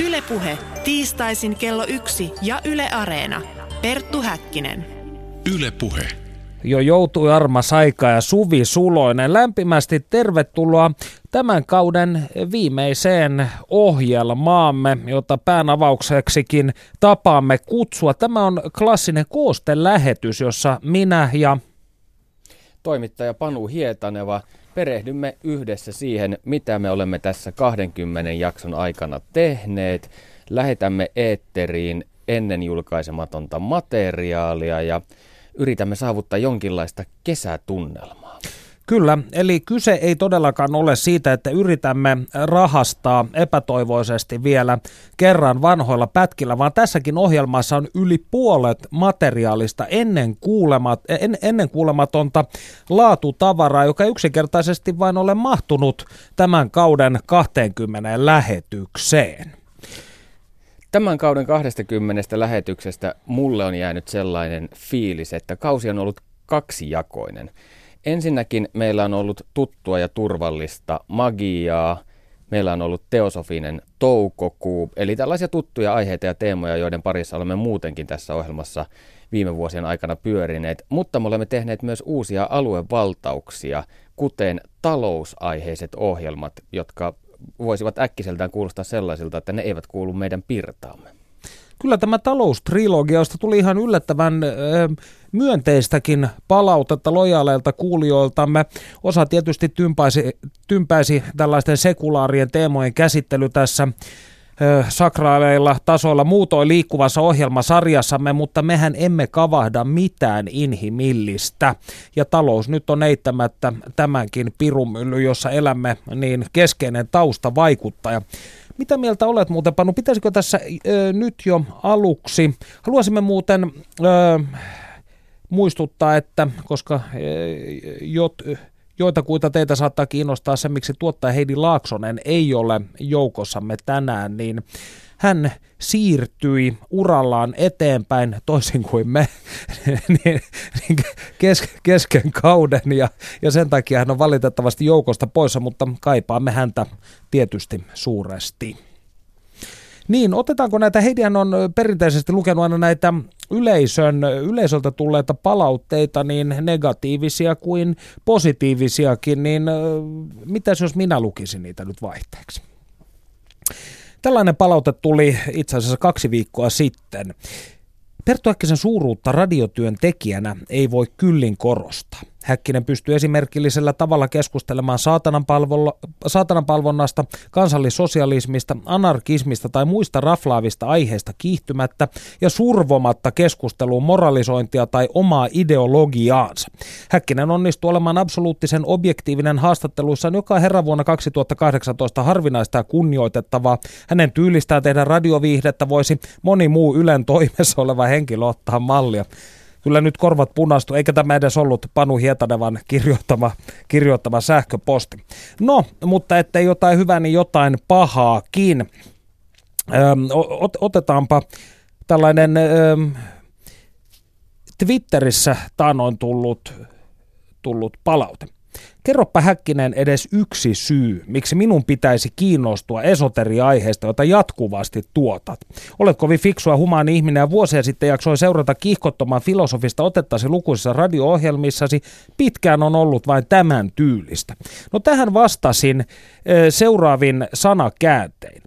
Ylepuhe tiistaisin kello yksi ja Yle Areena. Perttu Häkkinen. Ylepuhe. Jo joutui armas aika ja Suvi Suloinen. Lämpimästi tervetuloa tämän kauden viimeiseen ohjelmaamme, jota päänavaukseksikin tapaamme kutsua. Tämä on klassinen koostelähetys, jossa minä ja toimittaja Panu Hietaneva perehdymme yhdessä siihen, mitä me olemme tässä 20 jakson aikana tehneet. Lähetämme eetteriin ennen julkaisematonta materiaalia ja yritämme saavuttaa jonkinlaista kesätunnelmaa. Kyllä, eli kyse ei todellakaan ole siitä, että yritämme rahastaa epätoivoisesti vielä kerran vanhoilla pätkillä, vaan tässäkin ohjelmassa on yli puolet materiaalista ennen, kuulemat, en, ennen kuulematonta laatutavaraa, joka yksinkertaisesti vain ole mahtunut tämän kauden 20 lähetykseen. Tämän kauden 20 lähetyksestä mulle on jäänyt sellainen fiilis, että kausi on ollut kaksijakoinen. Ensinnäkin meillä on ollut tuttua ja turvallista magiaa, meillä on ollut teosofinen toukokuu, eli tällaisia tuttuja aiheita ja teemoja, joiden parissa olemme muutenkin tässä ohjelmassa viime vuosien aikana pyörineet, mutta me olemme tehneet myös uusia aluevaltauksia, kuten talousaiheiset ohjelmat, jotka voisivat äkkiseltään kuulostaa sellaisilta, että ne eivät kuulu meidän pirtaamme. Kyllä tämä taloustrilogia, josta tuli ihan yllättävän ö, myönteistäkin palautetta lojaaleilta kuulijoiltamme. Osa tietysti tympäisi, tympäisi tällaisten sekulaarien teemojen käsittely tässä sakraaleilla tasoilla muutoin liikkuvassa ohjelmasarjassamme, mutta mehän emme kavahda mitään inhimillistä. Ja talous nyt on eittämättä tämänkin pirumylly, jossa elämme, niin keskeinen taustavaikuttaja. Mitä mieltä olet muuten, Panu? Pitäisikö tässä ö, nyt jo aluksi? Haluaisimme muuten ö, muistuttaa, että koska ö, jot, joitakuita teitä saattaa kiinnostaa se, miksi tuottaja Heidi Laaksonen ei ole joukossamme tänään, niin hän siirtyi urallaan eteenpäin toisin kuin me niin, niin kes, kesken kauden ja, ja sen takia hän on valitettavasti joukosta poissa, mutta kaipaamme häntä tietysti suuresti. Niin, otetaanko näitä, Heidihän on perinteisesti lukenut aina näitä yleisön, yleisöltä tulleita palautteita, niin negatiivisia kuin positiivisiakin, niin mitäs jos minä lukisin niitä nyt vaihteeksi? Tällainen palaute tuli itse asiassa kaksi viikkoa sitten. Perttu Häkkisen suuruutta radiotyön tekijänä ei voi kyllin korostaa. Häkkinen pystyy esimerkillisellä tavalla keskustelemaan saatanan, palvolla, saatanan palvonnasta, kansallissosialismista, anarkismista tai muista raflaavista aiheista kiihtymättä ja survomatta keskusteluun moralisointia tai omaa ideologiaansa. Häkkinen onnistuu olemaan absoluuttisen objektiivinen haastatteluissaan, joka herra vuonna 2018 harvinaista ja kunnioitettavaa. Hänen tyylistään tehdä radioviihdettä voisi moni muu Ylen toimessa oleva henkilö ottaa mallia kyllä nyt korvat punastu, eikä tämä edes ollut Panu Hietanevan kirjoittama, kirjoittama sähköposti. No, mutta ettei jotain hyvää, niin jotain pahaakin. Öm, ot, otetaanpa tällainen öm, Twitterissä taanoin tullut, tullut palaute. Kerropa Häkkinen edes yksi syy, miksi minun pitäisi kiinnostua esoteria-aiheesta, jota jatkuvasti tuotat. Olet kovin fiksua humaan ihminen ja vuosia sitten jaksoin seurata kiihkottoman filosofista otettasi lukuisissa radio-ohjelmissasi. Pitkään on ollut vain tämän tyylistä. No tähän vastasin seuraavin sanakääntein.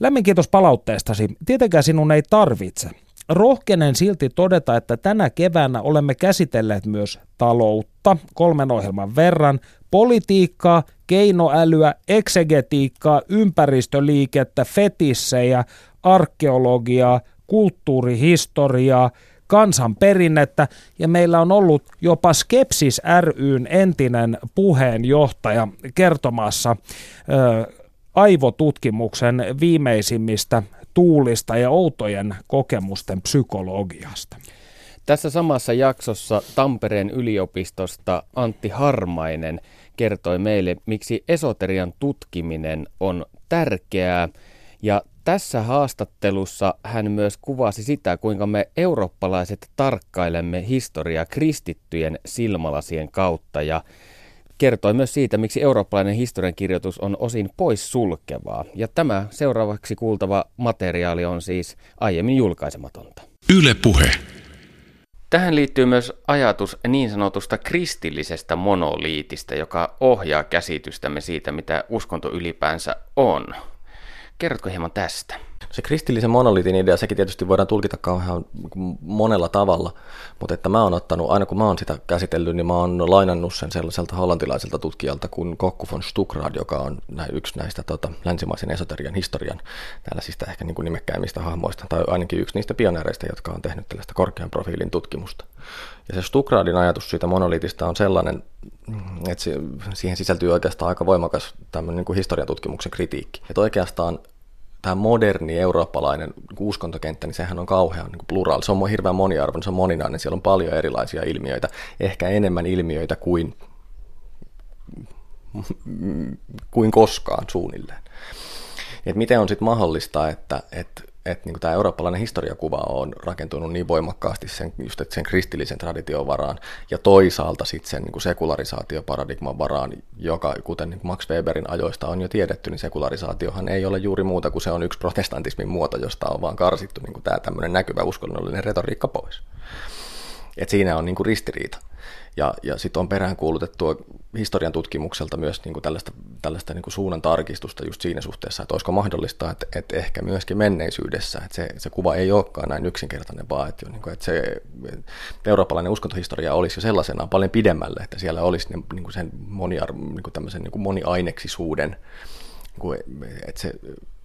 Lämmin kiitos palautteestasi. Tietenkään sinun ei tarvitse. Rohkenen silti todeta, että tänä keväänä olemme käsitelleet myös taloutta kolmen ohjelman verran, politiikkaa, keinoälyä, eksegetiikkaa, ympäristöliikettä, fetissejä, arkeologiaa, kulttuurihistoriaa, kansanperinnettä. Ja meillä on ollut jopa Skepsis ryn entinen puheenjohtaja kertomassa ö, aivotutkimuksen viimeisimmistä tuulista ja outojen kokemusten psykologiasta. Tässä samassa jaksossa Tampereen yliopistosta Antti Harmainen kertoi meille, miksi esoterian tutkiminen on tärkeää. Ja tässä haastattelussa hän myös kuvasi sitä, kuinka me eurooppalaiset tarkkailemme historiaa kristittyjen silmälasien kautta ja kertoi myös siitä, miksi eurooppalainen historiankirjoitus on osin pois sulkevaa. Ja tämä seuraavaksi kuultava materiaali on siis aiemmin julkaisematonta. Yle puhe. Tähän liittyy myös ajatus niin sanotusta kristillisestä monoliitista, joka ohjaa käsitystämme siitä, mitä uskonto ylipäänsä on. Kerrotko hieman tästä? Se kristillisen monoliitin idea, sekin tietysti voidaan tulkita kauhean monella tavalla, mutta että mä oon ottanut, aina kun mä oon sitä käsitellyt, niin mä oon lainannut sen sellaiselta hollantilaiselta tutkijalta kuin Kokku von Stukrad, joka on yksi näistä tota, länsimaisen esoterian historian tällaisista ehkä niin kuin nimekkäimmistä hahmoista, tai ainakin yksi niistä pioneereista, jotka on tehnyt tällaista korkean profiilin tutkimusta. Ja se Stukradin ajatus siitä monoliitista on sellainen, että siihen sisältyy oikeastaan aika voimakas tämmöinen niin kuin historian tutkimuksen kritiikki. Että oikeastaan tämä moderni eurooppalainen uskontokenttä, niin sehän on kauhean niin pluraali. Se on hirveän moniarvoinen, se on moninainen, siellä on paljon erilaisia ilmiöitä, ehkä enemmän ilmiöitä kuin, kuin koskaan suunnilleen. Et miten on sitten mahdollista, että, että että niin tämä eurooppalainen historiakuva on rakentunut niin voimakkaasti sen, just, että sen kristillisen tradition varaan ja toisaalta sitten sen niin sekularisaatioparadigman varaan, joka kuten niin Max Weberin ajoista on jo tiedetty, niin sekularisaatiohan ei ole juuri muuta kuin se on yksi protestantismin muoto, josta on vaan karsittu niin tämä tämmöinen näkyvä uskonnollinen retoriikka pois. Et siinä on niin kuin ristiriita. Ja, ja sitten on peräänkuulutettu historian tutkimukselta myös niin kuin tällaista, tällaista niin kuin suunnan tarkistusta just siinä suhteessa, että olisiko mahdollista, että, että ehkä myöskin menneisyydessä, että se, se kuva ei olekaan näin yksinkertainen, vaan että, niin kuin, että se että eurooppalainen uskontohistoria olisi jo sellaisenaan paljon pidemmälle, että siellä olisi niin kuin sen moniar, niin kuin tämmöisen niin kuin moniaineksisuuden, niin kuin, että, se,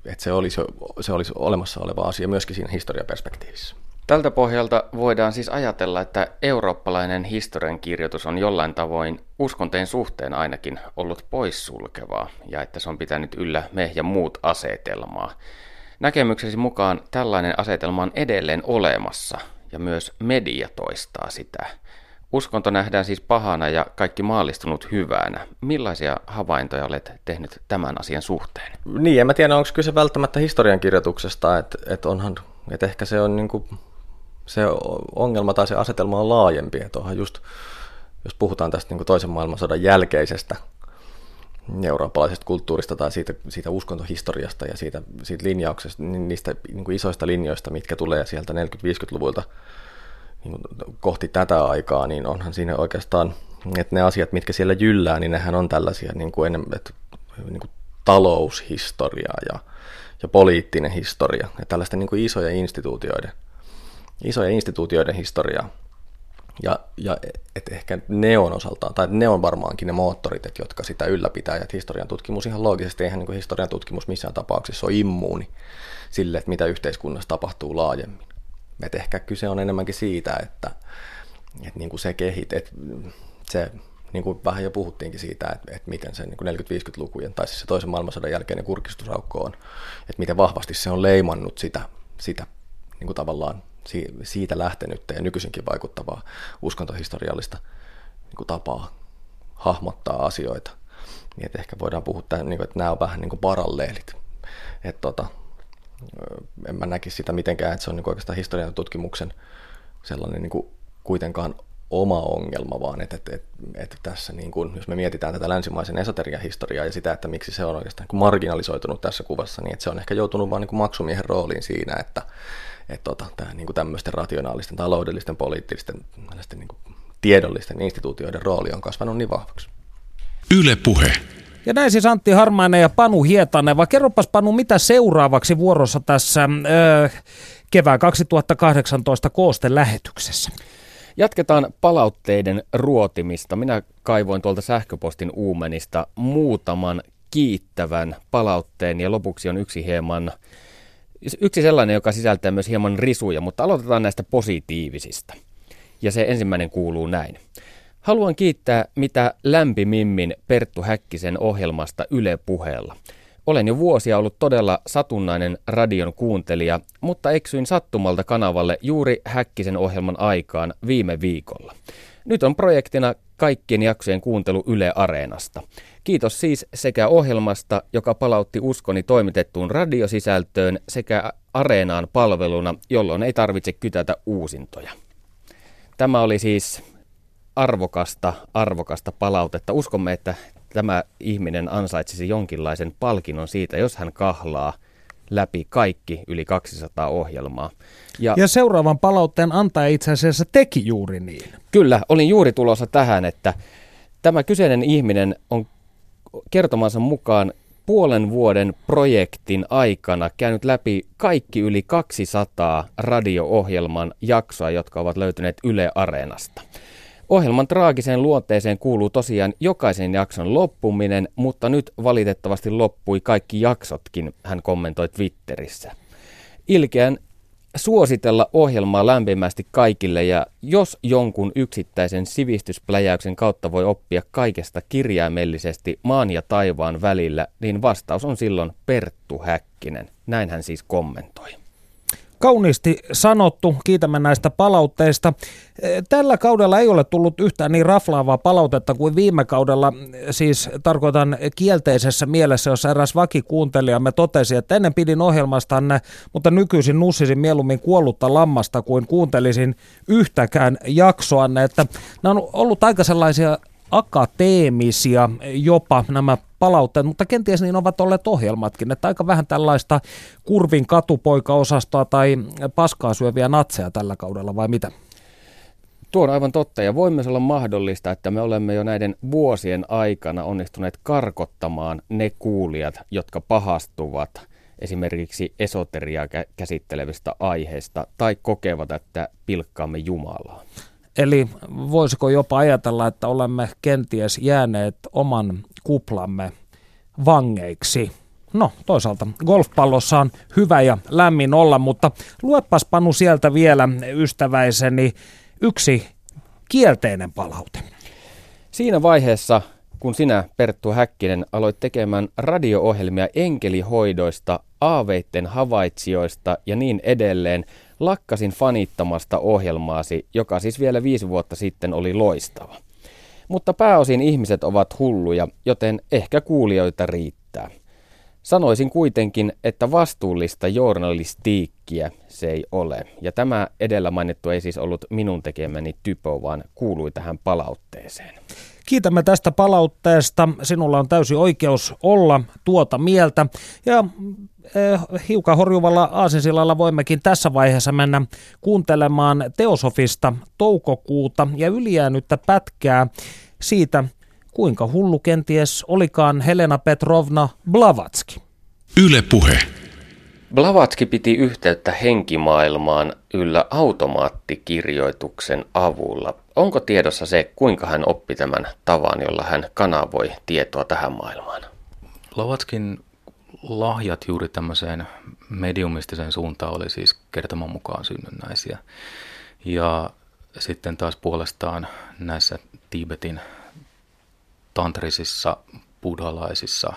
että se, olisi, se olisi olemassa oleva asia myöskin siinä historiaperspektiivissä. Tältä pohjalta voidaan siis ajatella, että eurooppalainen historiankirjoitus on jollain tavoin uskonteen suhteen ainakin ollut poissulkevaa ja että se on pitänyt yllä me ja muut asetelmaa. Näkemyksesi mukaan tällainen asetelma on edelleen olemassa ja myös media toistaa sitä. Uskonto nähdään siis pahana ja kaikki maallistunut hyvänä. Millaisia havaintoja olet tehnyt tämän asian suhteen? Niin, en mä tiedä, onko kyse välttämättä historiankirjoituksesta, että, että onhan, että ehkä se on niin kuin se ongelma tai se asetelma on laajempi. Että just, jos puhutaan tästä niin toisen maailmansodan jälkeisestä eurooppalaisesta kulttuurista tai siitä, siitä uskontohistoriasta ja siitä, siitä linjauksesta, niin niistä niin kuin isoista linjoista, mitkä tulee sieltä 40-50-luvulta niin kuin kohti tätä aikaa, niin onhan siinä oikeastaan, että ne asiat, mitkä siellä jyllää, niin nehän on tällaisia niin kuin enemmän, että, niin kuin taloushistoria ja, ja poliittinen historia ja tällaisten niin kuin isojen instituutioiden – isojen instituutioiden historiaa. Ja, ja et ehkä ne on osaltaan, tai ne on varmaankin ne moottorit, et, jotka sitä ylläpitää. Ja historian tutkimus ihan loogisesti, eihän niin historian tutkimus missään tapauksessa ole immuuni sille, että mitä yhteiskunnassa tapahtuu laajemmin. Et ehkä kyse on enemmänkin siitä, että, että niin kuin se kehit, että se niin kuin vähän jo puhuttiinkin siitä, että, että miten se niin 40-50-lukujen, tai siis se toisen maailmansodan jälkeinen kurkistusraukko on, että miten vahvasti se on leimannut sitä, sitä niin kuin tavallaan siitä lähtenyttä ja nykyisinkin vaikuttavaa uskontohistoriallista niin kuin tapaa hahmottaa asioita. Niin että ehkä voidaan puhua, että, niin kuin, että nämä on vähän niin kuin paralleelit. Että tota, en mä näkisi sitä mitenkään, että se on niin kuin oikeastaan historian tutkimuksen sellainen niin kuin kuitenkaan oma ongelma, vaan että, että, että, että tässä, niin kuin, jos me mietitään tätä länsimaisen esoterian historiaa ja sitä, että miksi se on oikeastaan niin marginalisoitunut tässä kuvassa, niin että se on ehkä joutunut vain niin maksumiehen rooliin siinä, että, että tota, tämä, niin kuin tämmöisten rationaalisten, taloudellisten, poliittisten, niin kuin tiedollisten instituutioiden rooli on kasvanut niin vahvaksi. Yle puhe. Ja näin siis Antti Harmainen ja Panu Hietanen, vaan kerropas Panu, mitä seuraavaksi vuorossa tässä öö, kevään 2018 koosten lähetyksessä? Jatketaan palautteiden ruotimista. Minä kaivoin tuolta sähköpostin uumenista muutaman kiittävän palautteen ja lopuksi on yksi hieman Yksi sellainen, joka sisältää myös hieman risuja, mutta aloitetaan näistä positiivisista. Ja se ensimmäinen kuuluu näin. Haluan kiittää mitä lämpimimmin Perttu Häkkisen ohjelmasta Yle puheella. Olen jo vuosia ollut todella satunnainen radion kuuntelija, mutta eksyin sattumalta kanavalle juuri Häkkisen ohjelman aikaan viime viikolla. Nyt on projektina kaikkien jaksojen kuuntelu Yle Areenasta. Kiitos siis sekä ohjelmasta, joka palautti uskoni toimitettuun radiosisältöön, sekä Areenaan palveluna, jolloin ei tarvitse kytätä uusintoja. Tämä oli siis arvokasta, arvokasta palautetta. Uskomme, että tämä ihminen ansaitsisi jonkinlaisen palkinnon siitä, jos hän kahlaa läpi kaikki yli 200 ohjelmaa. Ja, ja seuraavan palautteen antaja itse asiassa teki juuri niin. Kyllä, olin juuri tulossa tähän, että tämä kyseinen ihminen on kertomansa mukaan puolen vuoden projektin aikana käynyt läpi kaikki yli 200 radio-ohjelman jaksoa, jotka ovat löytyneet Yle Areenasta. Ohjelman traagiseen luonteeseen kuuluu tosiaan jokaisen jakson loppuminen, mutta nyt valitettavasti loppui kaikki jaksotkin, hän kommentoi Twitterissä. Ilkeän suositella ohjelmaa lämpimästi kaikille ja jos jonkun yksittäisen sivistyspläjäyksen kautta voi oppia kaikesta kirjaimellisesti maan ja taivaan välillä, niin vastaus on silloin Perttu Häkkinen. Näin hän siis kommentoi. Kauniisti sanottu, kiitämme näistä palautteista. Tällä kaudella ei ole tullut yhtään niin raflaavaa palautetta kuin viime kaudella, siis tarkoitan kielteisessä mielessä, jossa eräs vakikuuntelijamme totesi, että ennen pidin ohjelmastanne, mutta nykyisin nussisin mieluummin kuollutta lammasta kuin kuuntelisin yhtäkään jaksoanne. Että nämä on ollut aika sellaisia akateemisia jopa nämä palautteet, mutta kenties niin ovat olleet ohjelmatkin, että aika vähän tällaista kurvin katupoika-osastoa tai paskaa syöviä natseja tällä kaudella vai mitä? Tuo on aivan totta ja voi myös olla mahdollista, että me olemme jo näiden vuosien aikana onnistuneet karkottamaan ne kuulijat, jotka pahastuvat esimerkiksi esoteriaa käsittelevistä aiheista tai kokevat, että pilkkaamme Jumalaa. Eli voisiko jopa ajatella, että olemme kenties jääneet oman kuplamme vangeiksi? No toisaalta golfpallossa on hyvä ja lämmin olla, mutta luepas Panu sieltä vielä ystäväiseni yksi kielteinen palaute. Siinä vaiheessa, kun sinä Perttu Häkkinen aloit tekemään radio-ohjelmia enkelihoidoista, aaveitten havaitsijoista ja niin edelleen, lakkasin fanittamasta ohjelmaasi, joka siis vielä viisi vuotta sitten oli loistava. Mutta pääosin ihmiset ovat hulluja, joten ehkä kuulijoita riittää. Sanoisin kuitenkin, että vastuullista journalistiikkiä se ei ole. Ja tämä edellä mainittu ei siis ollut minun tekemäni typo, vaan kuului tähän palautteeseen. Kiitämme tästä palautteesta. Sinulla on täysi oikeus olla tuota mieltä. Ja hiukan horjuvalla aasinsillalla voimmekin tässä vaiheessa mennä kuuntelemaan Teosofista toukokuuta ja ylijäänyttä pätkää siitä, kuinka hullu kenties olikaan Helena Petrovna Blavatski. Yle puhe. Blavatski piti yhteyttä henkimaailmaan yllä automaattikirjoituksen avulla. Onko tiedossa se, kuinka hän oppi tämän tavan, jolla hän kanavoi tietoa tähän maailmaan? Blavatskin lahjat juuri tämmöiseen mediumistiseen suuntaan oli siis kertoman mukaan synnynnäisiä. Ja sitten taas puolestaan näissä Tibetin tantrisissa, buddhalaisissa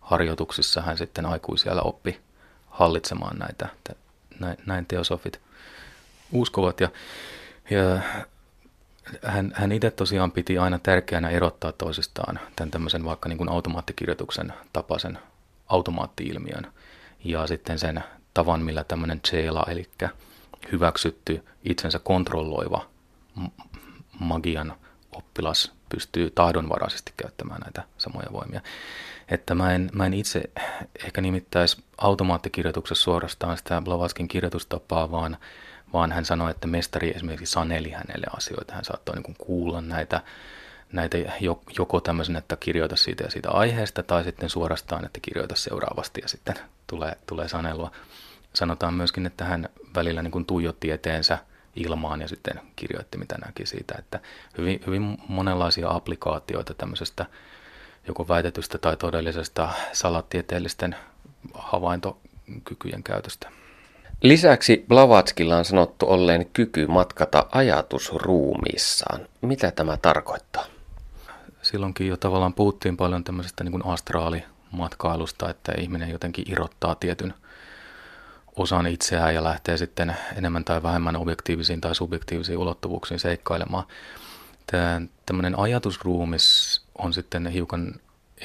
harjoituksissa hän sitten aikuisiellä oppi hallitsemaan näitä, näin teosofit uskovat. Ja, ja hän, hän itse tosiaan piti aina tärkeänä erottaa toisistaan tämän tämmöisen vaikka niin kuin automaattikirjoituksen tapaisen automaatti-ilmiön ja sitten sen tavan, millä tämmöinen Chela, eli hyväksytty itsensä kontrolloiva magian oppilas pystyy tahdonvaraisesti käyttämään näitä samoja voimia. Että mä en, mä en itse ehkä nimittäisi automaattikirjoituksessa suorastaan sitä Blavatskin kirjoitustapaa, vaan, vaan hän sanoi, että mestari esimerkiksi saneli hänelle asioita. Hän saattoi niin kuulla näitä, näitä joko tämmöisen, että kirjoita siitä ja siitä aiheesta, tai sitten suorastaan, että kirjoita seuraavasti ja sitten tulee, tulee sanelua. Sanotaan myöskin, että hän välillä niin kuin tuijotti eteensä ilmaan ja sitten kirjoitti, mitä näki siitä. Että hyvin, hyvin monenlaisia applikaatioita tämmöisestä joko väitetystä tai todellisesta salattieteellisten havaintokykyjen käytöstä. Lisäksi Blavatskilla on sanottu olleen kyky matkata ajatus ruumiissaan. Mitä tämä tarkoittaa? Silloinkin jo tavallaan puhuttiin paljon tämmöisestä niin kuin astraalimatkailusta, että ihminen jotenkin irrottaa tietyn osan itseään ja lähtee sitten enemmän tai vähemmän objektiivisiin tai subjektiivisiin ulottuvuuksiin seikkailemaan. Tämä, tämmöinen ajatusruumis on sitten hiukan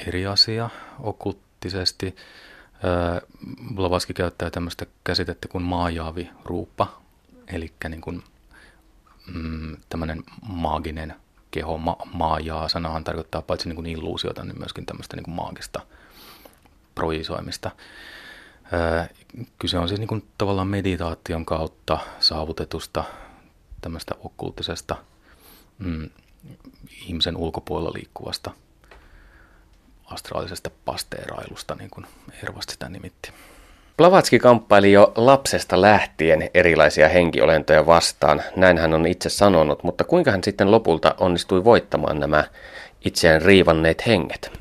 eri asia okulttisesti. Blavatsky käyttää tämmöistä käsitettä kuin maajaavi ruuppa, eli niin kuin, mm, tämmöinen maaginen keho, ma, maajaa. Sanahan tarkoittaa paitsi niin kuin illuusiota, niin myöskin tämmöistä niin kuin maagista projisoimista. Kyse on siis niin kuin tavallaan meditaation kautta saavutetusta tämmöistä okkultisesta mm, ihmisen ulkopuolella liikkuvasta astraalisesta pasteerailusta, niin kuin Ervast sitä nimitti. Blavatski kamppaili jo lapsesta lähtien erilaisia henkiolentoja vastaan, näin hän on itse sanonut, mutta kuinka hän sitten lopulta onnistui voittamaan nämä itseään riivanneet henget?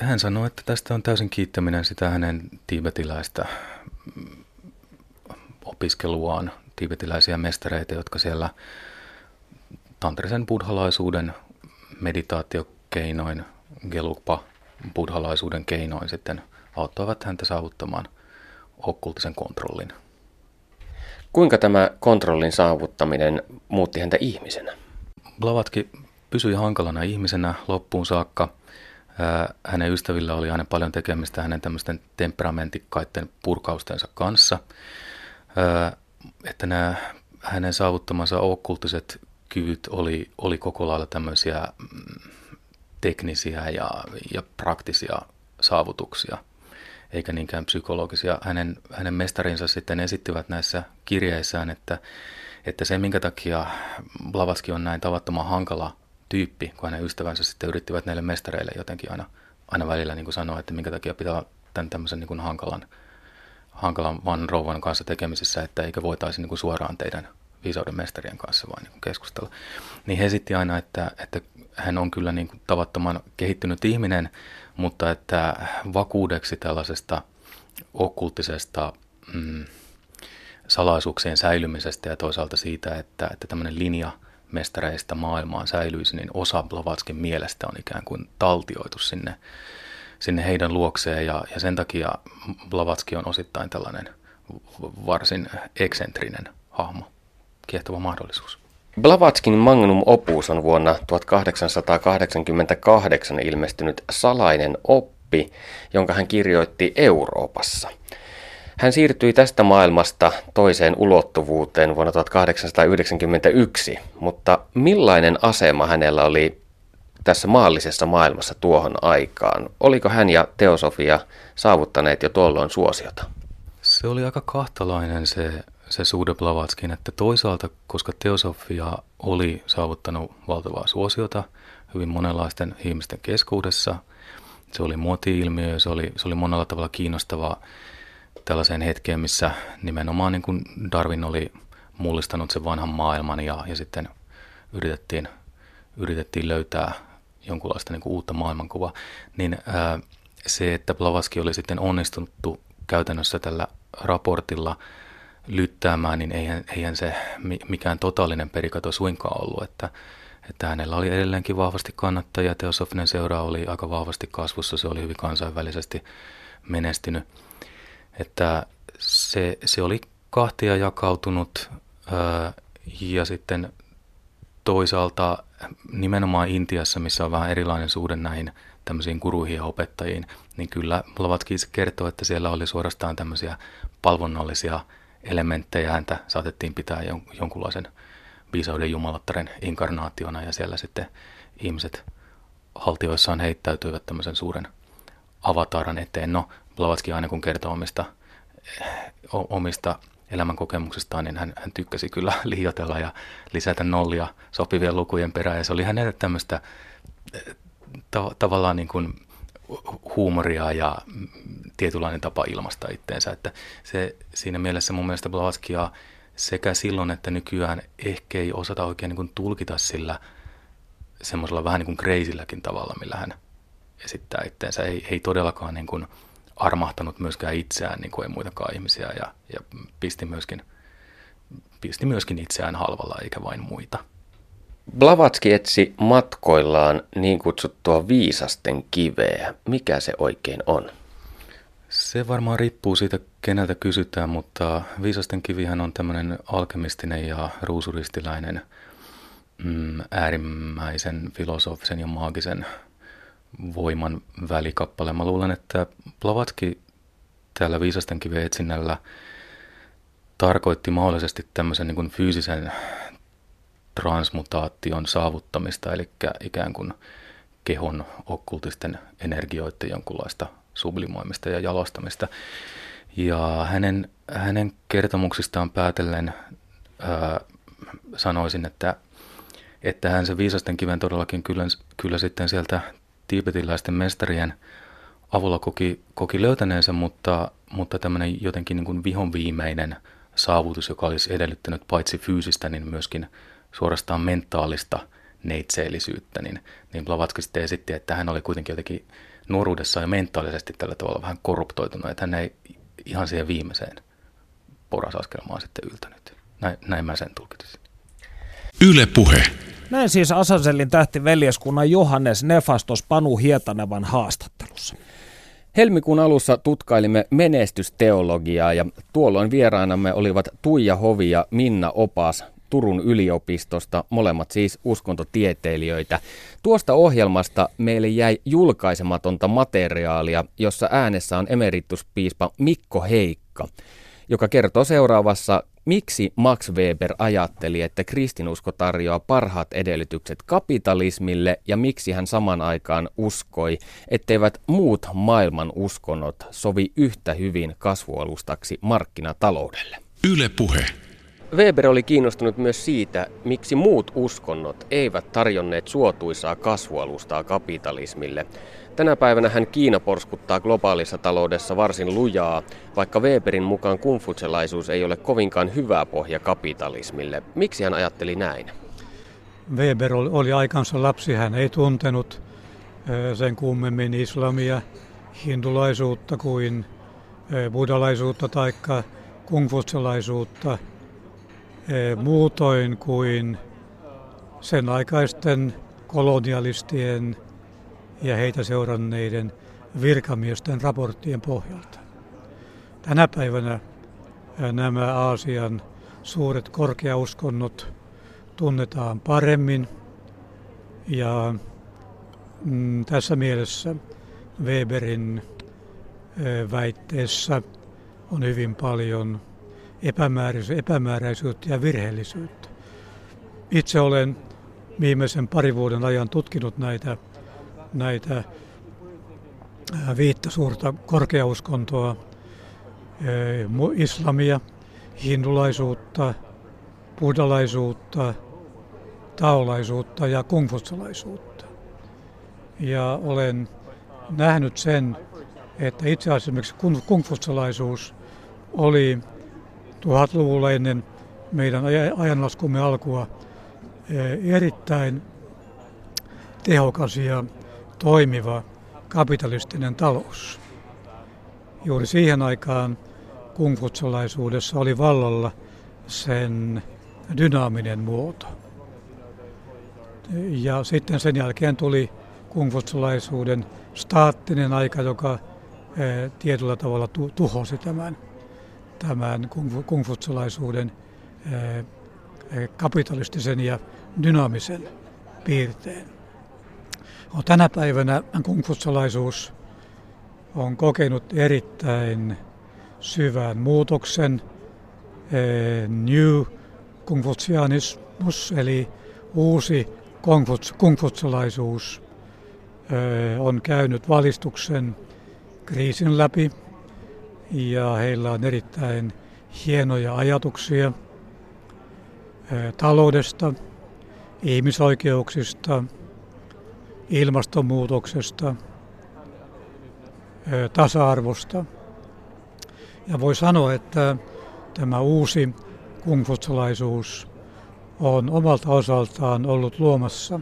Hän sanoi, että tästä on täysin kiittäminen sitä hänen tiibetiläistä opiskeluaan, tiibetiläisiä mestareita, jotka siellä tantrisen buddhalaisuuden meditaatiokeinoin, gelukpa buddhalaisuuden keinoin sitten auttoivat häntä saavuttamaan okkultisen kontrollin. Kuinka tämä kontrollin saavuttaminen muutti häntä ihmisenä? Blavatki pysyi hankalana ihmisenä loppuun saakka. Hänen ystävillä oli aina paljon tekemistä hänen tämmöisten temperamentikkaiden purkaustensa kanssa. Että nämä hänen saavuttamansa okkultiset kyvyt oli, oli koko lailla tämmöisiä mm, teknisiä ja, ja praktisia saavutuksia – eikä niinkään psykologisia. Hänen, hänen mestarinsa sitten esittivät näissä kirjeissään, että, että se minkä takia Blavatsky on näin tavattoman hankala tyyppi, kun hänen ystävänsä sitten yrittivät näille mestareille jotenkin aina, aina välillä niin kuin sanoa, että minkä takia pitää tämän tämmöisen niin kuin hankalan, hankalan van rouvan kanssa tekemisissä, että eikä voitaisiin niin kuin suoraan teidän viisauden mestarien kanssa vain niin keskustella. Niin he esitti aina, että, että hän on kyllä niin kuin tavattoman kehittynyt ihminen, mutta että vakuudeksi tällaisesta okkultisesta mm, salaisuuksien säilymisestä ja toisaalta siitä, että, että tämmöinen linja mestareista maailmaan säilyisi, niin osa Blavatskin mielestä on ikään kuin taltioitu sinne, sinne heidän luokseen ja, ja sen takia Blavatski on osittain tällainen varsin eksentrinen hahmo, kiehtova mahdollisuus. Blavatskin magnum opus on vuonna 1888 ilmestynyt salainen oppi, jonka hän kirjoitti Euroopassa. Hän siirtyi tästä maailmasta toiseen ulottuvuuteen vuonna 1891, mutta millainen asema hänellä oli tässä maallisessa maailmassa tuohon aikaan? Oliko hän ja teosofia saavuttaneet jo tuolloin suosiota? Se oli aika kahtalainen se se suhde Blavatskin, että toisaalta, koska teosofia oli saavuttanut valtavaa suosiota hyvin monenlaisten ihmisten keskuudessa, se oli muoti-ilmiö, se oli, se oli monella tavalla kiinnostavaa tällaiseen hetkeen, missä nimenomaan niin kuin Darwin oli mullistanut sen vanhan maailman ja, ja sitten yritettiin, yritettiin löytää jonkunlaista niin kuin uutta maailmankuvaa, niin ää, se, että Blavatsky oli sitten onnistunut käytännössä tällä raportilla – lyttäämään, niin eihän, eihän se mikään totaalinen perikato suinkaan ollut, että, että hänellä oli edelleenkin vahvasti kannattajia, Teosofinen seura oli aika vahvasti kasvussa, se oli hyvin kansainvälisesti menestynyt, että se, se oli kahtia jakautunut ää, ja sitten toisaalta nimenomaan Intiassa, missä on vähän erilainen suhde näihin tämmöisiin kuruihin ja opettajiin, niin kyllä Blavatsky kertoo, että siellä oli suorastaan tämmöisiä palvonnallisia elementtejä häntä saatettiin pitää jonkunlaisen viisauden jumalattaren inkarnaationa ja siellä sitten ihmiset haltioissaan heittäytyivät tämmöisen suuren avataran eteen. No, Blavatsky aina kun kertoo omista, omista elämänkokemuksistaan, niin hän, hän tykkäsi kyllä liioitella ja lisätä nollia sopivien lukujen perään. Ja se oli hänelle tämmöistä ta- tavallaan niin kuin huumoria ja tietynlainen tapa ilmaista itteensä. Että se, siinä mielessä mun mielestä Blavatskia sekä silloin että nykyään ehkä ei osata oikein niin kuin tulkita sillä semmoisella vähän niin kuin kreisilläkin tavalla, millä hän esittää itteensä. Ei, ei todellakaan niin kuin armahtanut myöskään itseään, niin kuin ei muitakaan ihmisiä, ja, ja pisti, myöskin, pisti myöskin itseään halvalla, eikä vain muita. Blavatski etsi matkoillaan niin kutsuttua viisasten kiveä. Mikä se oikein on? Se varmaan riippuu siitä, keneltä kysytään, mutta viisasten kivihän on tämmöinen alkemistinen ja ruusuristiläinen mm, äärimmäisen filosofisen ja maagisen voiman välikappale. Mä luulen, että Blavatski täällä viisasten kiven etsinnällä tarkoitti mahdollisesti tämmöisen niin fyysisen transmutaation saavuttamista, eli ikään kuin kehon okkultisten energioiden jonkunlaista sublimoimista ja jalostamista. Ja hänen, hänen kertomuksistaan päätellen ää, sanoisin, että, että hän se viisasten kiven todellakin kyllä, kyllä sitten sieltä tiibetiläisten mestarien avulla koki, koki löytäneensä, mutta, mutta tämmöinen jotenkin niin kuin vihon viimeinen saavutus, joka olisi edellyttänyt paitsi fyysistä, niin myöskin suorastaan mentaalista neitseellisyyttä, niin, niin Blavatsky sitten esitti, että hän oli kuitenkin jotenkin nuoruudessa ja mentaalisesti tällä tavalla vähän korruptoitunut, että hän ei ihan siihen viimeiseen porasaskelmaan sitten yltänyt. Näin, näin mä sen tulkitsin. Yle puhe. Näin siis Asasellin veljeskunnan Johannes Nefastos Panu Hietanevan haastattelussa. Helmikuun alussa tutkailimme menestysteologiaa ja tuolloin vieraanamme olivat Tuija Hovi ja Minna Opas Turun yliopistosta, molemmat siis uskontotieteilijöitä. Tuosta ohjelmasta meille jäi julkaisematonta materiaalia, jossa äänessä on emerituspiispa Mikko Heikka, joka kertoo seuraavassa Miksi Max Weber ajatteli, että kristinusko tarjoaa parhaat edellytykset kapitalismille ja miksi hän saman aikaan uskoi, etteivät muut maailman uskonnot sovi yhtä hyvin kasvualustaksi markkinataloudelle? Yle puhe. Weber oli kiinnostunut myös siitä, miksi muut uskonnot eivät tarjonneet suotuisaa kasvualustaa kapitalismille. Tänä päivänä hän Kiina porskuttaa globaalissa taloudessa varsin lujaa, vaikka Weberin mukaan kumfutselaisuus ei ole kovinkaan hyvä pohja kapitalismille. Miksi hän ajatteli näin? Weber oli aikansa lapsi, hän ei tuntenut sen kummemmin islamia, hindulaisuutta kuin buddhalaisuutta tai kungfutselaisuutta muutoin kuin sen aikaisten kolonialistien ja heitä seuranneiden virkamiesten raporttien pohjalta. Tänä päivänä nämä Aasian suuret korkeauskonnot tunnetaan paremmin ja mm, tässä mielessä Weberin väitteessä on hyvin paljon epämääräisyyttä ja virheellisyyttä. Itse olen viimeisen parin vuoden ajan tutkinut näitä näitä viittä suurta korkeauskontoa, islamia, hindulaisuutta, buddhalaisuutta, taolaisuutta ja kungfutsalaisuutta. Ja olen nähnyt sen, että itse asiassa kungfutsalaisuus oli 1000-luvulla ennen meidän ajanlaskumme alkua erittäin tehokas ja toimiva kapitalistinen talous. Juuri siihen aikaan kungfutsalaisuudessa oli vallalla sen dynaaminen muoto. Ja sitten sen jälkeen tuli kungfutsalaisuuden staattinen aika, joka eh, tietyllä tavalla tuhosi tämän, tämän kungfutsalaisuuden eh, eh, kapitalistisen ja dynaamisen piirteen. No, tänä päivänä kungfutsalaisuus on kokenut erittäin syvän muutoksen. Eh, New kungfutsianismus eli uusi kungfutsalaisuus on käynyt valistuksen kriisin läpi ja heillä on erittäin hienoja ajatuksia eh, taloudesta, ihmisoikeuksista, ilmastonmuutoksesta, tasa-arvosta. Ja voi sanoa, että tämä uusi kungfutsalaisuus on omalta osaltaan ollut luomassa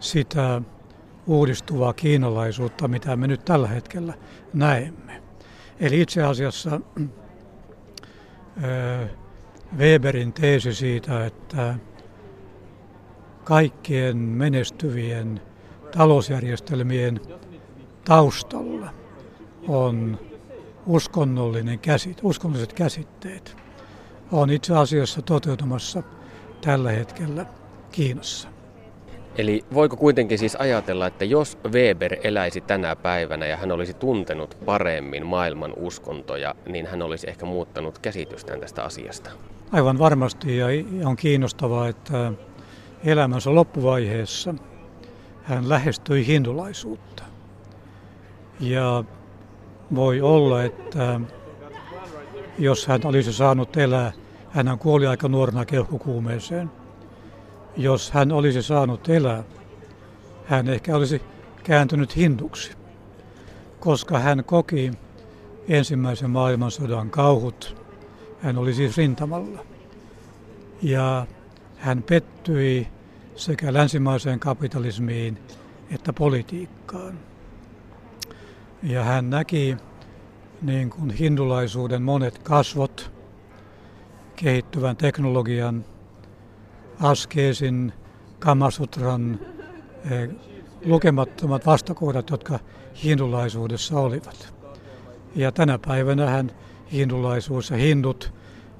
sitä uudistuvaa kiinalaisuutta, mitä me nyt tällä hetkellä näemme. Eli itse asiassa Weberin teesi siitä, että kaikkien menestyvien talousjärjestelmien taustalla on uskonnollinen käsit, uskonnolliset käsitteet. On itse asiassa toteutumassa tällä hetkellä Kiinassa. Eli voiko kuitenkin siis ajatella, että jos Weber eläisi tänä päivänä ja hän olisi tuntenut paremmin maailman uskontoja, niin hän olisi ehkä muuttanut käsitystään tästä asiasta? aivan varmasti ja on kiinnostavaa, että elämänsä loppuvaiheessa hän lähestyi hindulaisuutta. Ja voi olla, että jos hän olisi saanut elää, hän kuoli aika nuorena keuhkokuumeeseen. Jos hän olisi saanut elää, hän ehkä olisi kääntynyt hinduksi, koska hän koki ensimmäisen maailmansodan kauhut. Hän oli siis rintamalla. Ja hän pettyi sekä länsimaiseen kapitalismiin että politiikkaan. Ja hän näki niin kuin hindulaisuuden monet kasvot, kehittyvän teknologian, askeesin, kamasutran, eh, lukemattomat vastakohdat, jotka hindulaisuudessa olivat. Ja tänä päivänä hän hindulaisuus ja hindut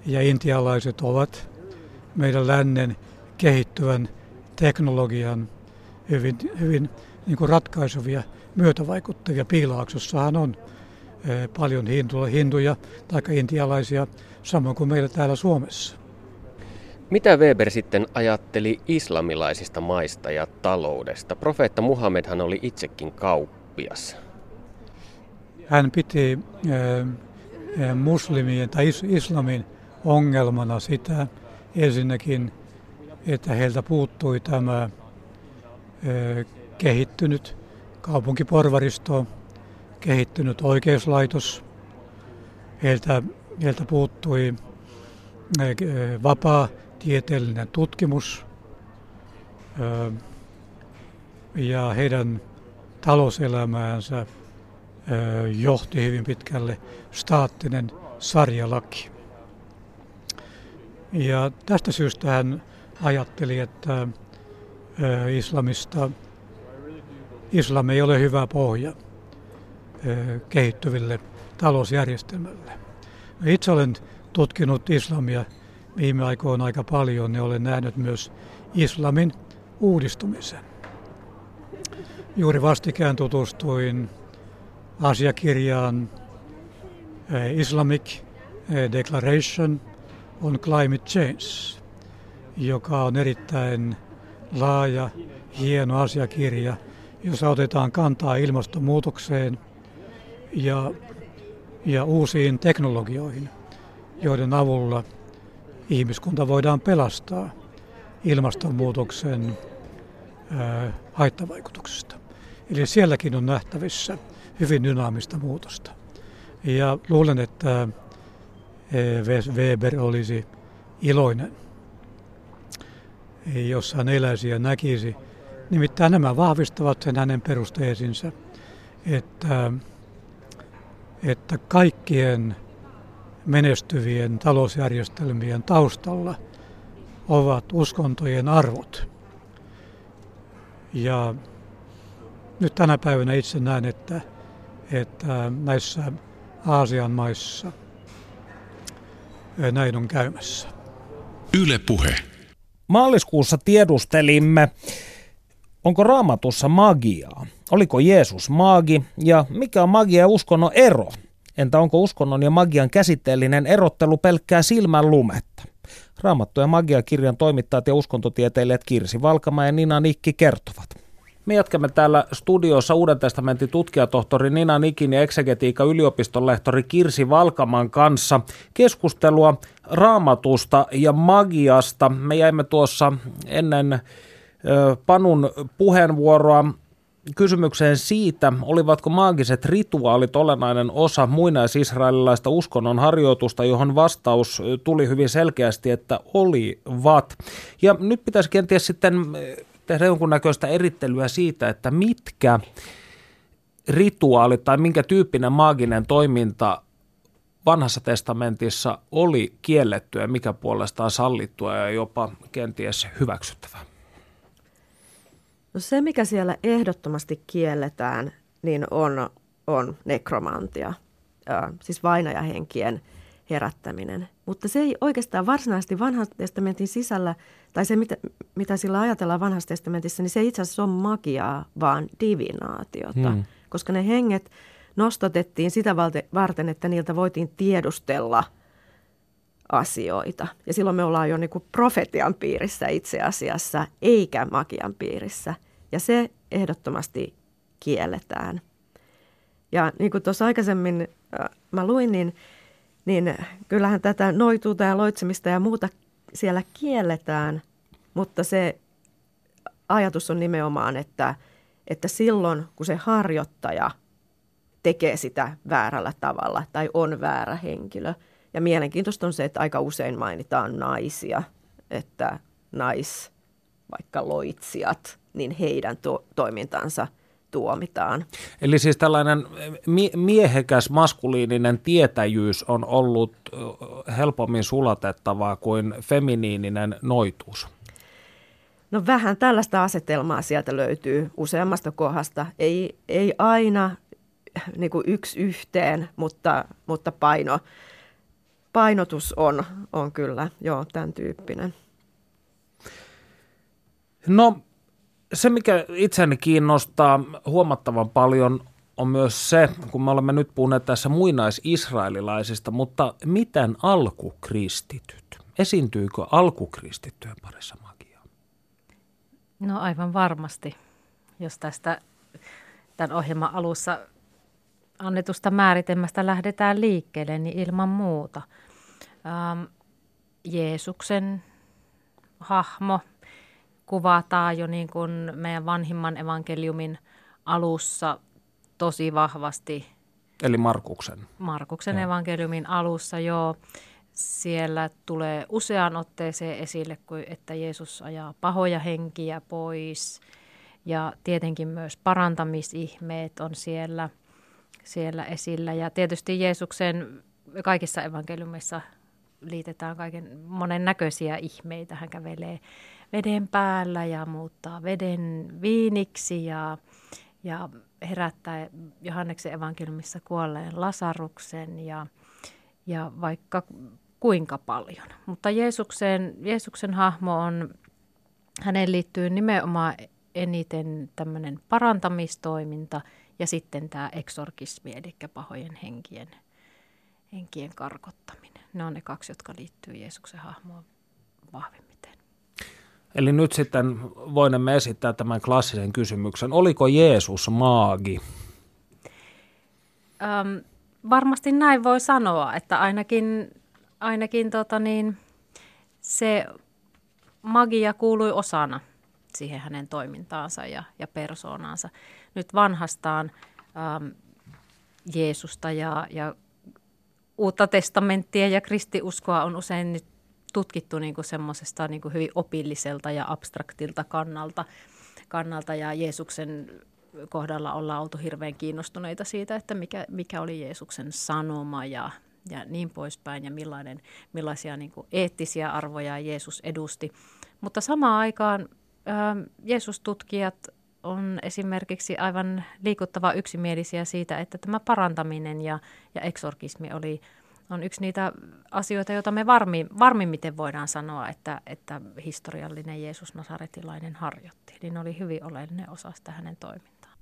ja intialaiset ovat meidän lännen kehittyvän teknologian hyvin, hyvin niin kuin ratkaisuvia myötävaikuttavia. Piilaaksossahan on e, paljon hinduja tai intialaisia, samoin kuin meillä täällä Suomessa. Mitä Weber sitten ajatteli islamilaisista maista ja taloudesta? Profeetta Muhammedhan oli itsekin kauppias. Hän piti e, muslimien tai islamin ongelmana sitä ensinnäkin, että heiltä puuttui tämä kehittynyt kaupunkiporvaristo, kehittynyt oikeuslaitos. Heiltä, heiltä puuttui vapaa tieteellinen tutkimus ja heidän talouselämäänsä johti hyvin pitkälle staattinen sarjalaki. Ja tästä syystä hän ajatteli, että islamista, islam ei ole hyvä pohja kehittyville talousjärjestelmälle. Itse olen tutkinut islamia viime aikoina aika paljon ja olen nähnyt myös islamin uudistumisen. Juuri vastikään tutustuin asiakirjaan Islamic Declaration on Climate Change, joka on erittäin laaja, hieno asiakirja, jossa otetaan kantaa ilmastonmuutokseen ja, ja uusiin teknologioihin, joiden avulla ihmiskunta voidaan pelastaa ilmastonmuutoksen haittavaikutuksista. Eli sielläkin on nähtävissä hyvin dynaamista muutosta. Ja luulen, että Weber olisi iloinen jos hän eläisi ja näkisi. Nimittäin nämä vahvistavat sen hänen perusteesinsa, että, että kaikkien menestyvien talousjärjestelmien taustalla ovat uskontojen arvot. Ja nyt tänä päivänä itse näen, että, että näissä Aasian maissa näin on käymässä. Yle puhe. Maaliskuussa tiedustelimme, onko raamatussa magiaa? Oliko Jeesus maagi ja mikä on magia ja uskonnon ero? Entä onko uskonnon ja magian käsitteellinen erottelu pelkkää silmän lumetta? Raamattu ja magia-kirjan toimittajat ja uskontotieteilijät Kirsi Valkama ja Nina Nikki kertovat. Me jatkamme täällä studiossa Uuden testamentin tutkijatohtori Nina Nikin ja eksegetiikka yliopiston lehtori Kirsi Valkaman kanssa keskustelua raamatusta ja magiasta. Me jäimme tuossa ennen Panun puheenvuoroa kysymykseen siitä, olivatko maagiset rituaalit olennainen osa muinaisisraelilaista uskonnon harjoitusta, johon vastaus tuli hyvin selkeästi, että olivat. Ja nyt pitäisi kenties sitten tehdä jonkunnäköistä erittelyä siitä, että mitkä rituaalit tai minkä tyyppinen maaginen toiminta vanhassa testamentissa oli kiellettyä mikä puolestaan sallittua ja jopa kenties hyväksyttävää? No se, mikä siellä ehdottomasti kielletään, niin on, on nekromantia, äh, siis vainajahenkien herättäminen. Mutta se ei oikeastaan varsinaisesti vanhan testamentin sisällä, tai se mitä, mitä sillä ajatellaan vanhassa testamentissa, niin se itse asiassa ole magiaa, vaan divinaatiota. Hmm. Koska ne henget nostotettiin sitä varten, että niiltä voitiin tiedustella asioita. Ja silloin me ollaan jo niin profetian piirissä itse asiassa, eikä magian piirissä. Ja se ehdottomasti kielletään. Ja niin kuin tuossa aikaisemmin mä luin, niin, niin kyllähän tätä noituuta ja loitsemista ja muuta siellä kielletään, mutta se ajatus on nimenomaan, että, että silloin kun se harjoittaja tekee sitä väärällä tavalla tai on väärä henkilö. Ja mielenkiintoista on se, että aika usein mainitaan naisia, että nais, vaikka loitsijat, niin heidän to- toimintansa tuomitaan. Eli siis tällainen mie- miehekäs maskuliininen tietäjyys on ollut helpommin sulatettavaa kuin feminiininen noituus. No vähän tällaista asetelmaa sieltä löytyy useammasta kohdasta. Ei, ei aina niin kuin yksi yhteen, mutta, mutta paino, painotus on, on kyllä joo, tämän tyyppinen. No se, mikä itseäni kiinnostaa huomattavan paljon, on myös se, kun me olemme nyt puhuneet tässä muinaisisraelilaisista, mutta miten alkukristityt? Esiintyykö alkukristittyjen parissa magiaa? No aivan varmasti, jos tästä tämän ohjelman alussa annetusta määritelmästä lähdetään liikkeelle, niin ilman muuta. Ähm, Jeesuksen hahmo kuvataan jo niin kuin meidän vanhimman evankeliumin alussa tosi vahvasti. Eli Markuksen. Markuksen ja. evankeliumin alussa, joo. Siellä tulee useaan otteeseen esille, että Jeesus ajaa pahoja henkiä pois. Ja tietenkin myös parantamisihmeet on siellä, siellä esillä. Ja tietysti Jeesuksen kaikissa evankeliumissa liitetään kaiken monen näköisiä ihmeitä. Hän kävelee veden päällä ja muuttaa veden viiniksi ja, ja herättää Johanneksen evankeliumissa kuolleen Lasaruksen ja, ja vaikka kuinka paljon. Mutta Jeesuksen, Jeesuksen hahmo on, häneen liittyy nimenomaan eniten tämmöinen parantamistoiminta ja sitten tämä eksorkismi, eli pahojen henkien, henkien karkottaminen. Ne on ne kaksi, jotka liittyy Jeesuksen hahmoon vahvimmin. Eli nyt sitten voimme esittää tämän klassisen kysymyksen. Oliko Jeesus maagi? Öm, varmasti näin voi sanoa, että ainakin, ainakin tota niin, se magia kuului osana siihen hänen toimintaansa ja, ja persoonaansa. Nyt vanhastaan äm, Jeesusta ja, ja uutta testamenttia ja kristiuskoa on usein nyt tutkittu niin kuin semmoisesta niin kuin hyvin opilliselta ja abstraktilta kannalta, kannalta ja Jeesuksen kohdalla ollaan oltu hirveän kiinnostuneita siitä, että mikä, mikä oli Jeesuksen sanoma ja, ja niin poispäin ja millainen, millaisia niin kuin eettisiä arvoja Jeesus edusti. Mutta samaan aikaan ää, Jeesus-tutkijat on esimerkiksi aivan liikuttava yksimielisiä siitä, että tämä parantaminen ja, ja eksorkismi oli on yksi niitä asioita, joita me varmi, varmimmiten voidaan sanoa, että, että historiallinen Jeesus Nasaretilainen harjoitti. Niin oli hyvin oleellinen osa sitä hänen toimintaa.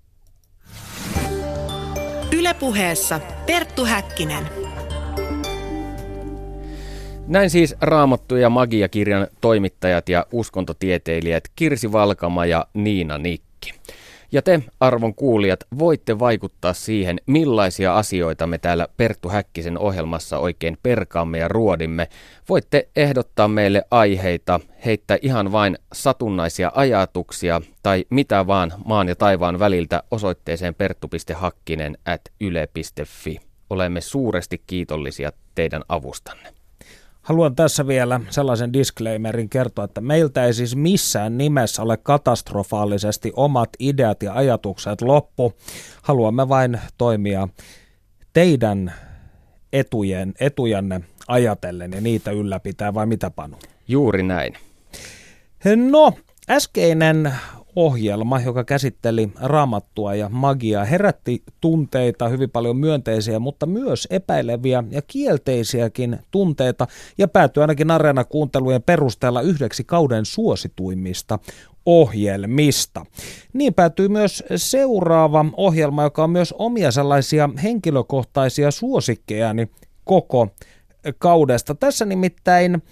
Ylepuheessa Perttu Häkkinen. Näin siis Raamattu ja Magia-kirjan toimittajat ja uskontotieteilijät Kirsi Valkama ja Niina Nikki. Ja te, arvon kuulijat, voitte vaikuttaa siihen, millaisia asioita me täällä Perttu Häkkisen ohjelmassa oikein perkaamme ja ruodimme. Voitte ehdottaa meille aiheita, heittää ihan vain satunnaisia ajatuksia tai mitä vaan maan ja taivaan väliltä osoitteeseen perttu.hakkinen at yle.fi. Olemme suuresti kiitollisia teidän avustanne. Haluan tässä vielä sellaisen disclaimerin kertoa, että meiltä ei siis missään nimessä ole katastrofaalisesti omat ideat ja ajatukset loppu. Haluamme vain toimia teidän etujen, etujanne ajatellen ja niitä ylläpitää, vai mitä Panu? Juuri näin. No, äskeinen ohjelma, joka käsitteli raamattua ja magiaa, herätti tunteita, hyvin paljon myönteisiä, mutta myös epäileviä ja kielteisiäkin tunteita ja päätyi ainakin Areena-kuuntelujen perusteella yhdeksi kauden suosituimmista ohjelmista. Niin päätyy myös seuraava ohjelma, joka on myös omia sellaisia henkilökohtaisia suosikkejani koko kaudesta. Tässä nimittäin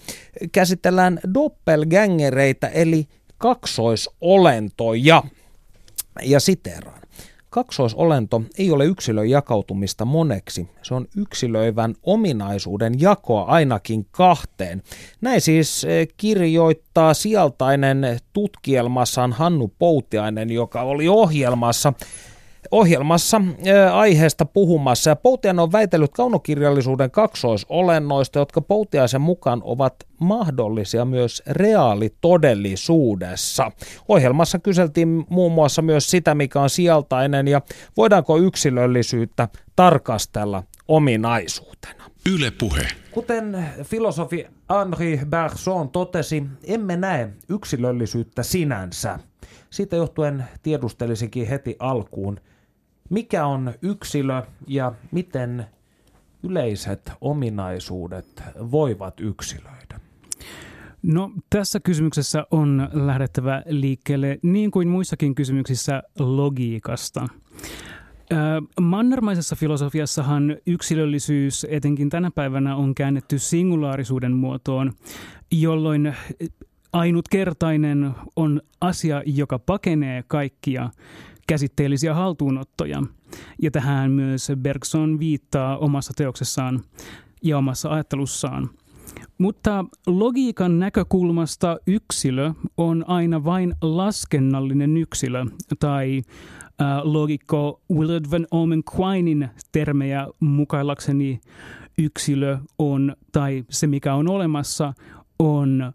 käsitellään doppelgängereitä eli kaksoisolentoja. Ja siteraan. Kaksoisolento ei ole yksilön jakautumista moneksi, se on yksilöivän ominaisuuden jakoa ainakin kahteen. Näin siis eh, kirjoittaa sieltainen tutkielmassaan Hannu Poutiainen, joka oli ohjelmassa ohjelmassa aiheesta puhumassa. Ja Poutian on väitellyt kaunokirjallisuuden kaksoisolennoista, jotka Poutiaisen mukaan ovat mahdollisia myös reaalitodellisuudessa. Ohjelmassa kyseltiin muun muassa myös sitä, mikä on sieltainen ja voidaanko yksilöllisyyttä tarkastella ominaisuutena. Yle puhe. Kuten filosofi Henri Bergson totesi, emme näe yksilöllisyyttä sinänsä. Siitä johtuen tiedustelisinkin heti alkuun, mikä on yksilö ja miten yleiset ominaisuudet voivat yksilöidä? No tässä kysymyksessä on lähdettävä liikkeelle niin kuin muissakin kysymyksissä logiikasta. Mannermaisessa filosofiassahan yksilöllisyys etenkin tänä päivänä on käännetty singulaarisuuden muotoon, jolloin ainutkertainen on asia, joka pakenee kaikkia käsitteellisiä haltuunottoja. Ja tähän myös Bergson viittaa omassa teoksessaan ja omassa ajattelussaan. Mutta logiikan näkökulmasta yksilö on aina vain laskennallinen yksilö, tai äh, logikko Willard van Omen Quinein termejä mukaillakseni yksilö on, tai se mikä on olemassa, on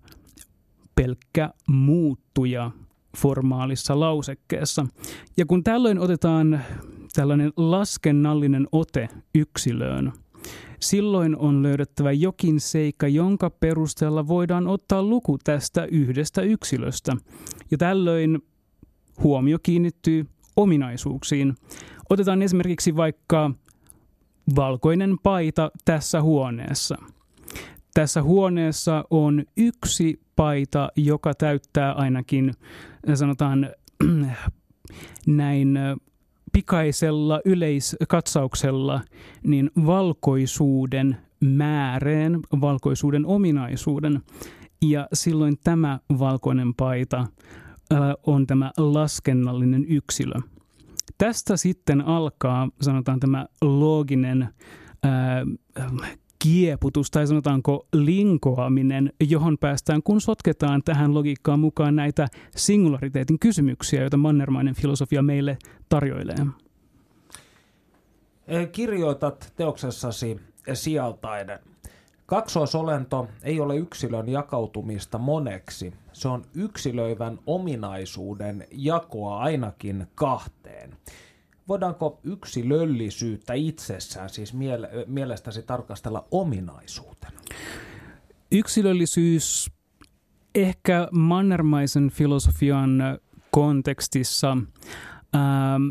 pelkkä muuttuja formaalissa lausekkeessa. Ja kun tällöin otetaan tällainen laskennallinen ote yksilöön, silloin on löydettävä jokin seikka, jonka perusteella voidaan ottaa luku tästä yhdestä yksilöstä. Ja tällöin huomio kiinnittyy ominaisuuksiin. Otetaan esimerkiksi vaikka valkoinen paita tässä huoneessa. Tässä huoneessa on yksi paita, joka täyttää ainakin sanotaan näin pikaisella yleiskatsauksella niin valkoisuuden määreen, valkoisuuden ominaisuuden. Ja silloin tämä valkoinen paita on tämä laskennallinen yksilö. Tästä sitten alkaa, sanotaan tämä looginen kieputus tai sanotaanko linkoaminen, johon päästään, kun sotketaan tähän logiikkaan mukaan näitä singulariteetin kysymyksiä, joita mannermainen filosofia meille tarjoilee. Kirjoitat teoksessasi sijaltainen. Kaksoisolento ei ole yksilön jakautumista moneksi. Se on yksilöivän ominaisuuden jakoa ainakin kahteen voidaanko yksilöllisyyttä itsessään siis miele- mielestäsi tarkastella ominaisuutena? Yksilöllisyys ehkä mannermaisen filosofian kontekstissa ähm,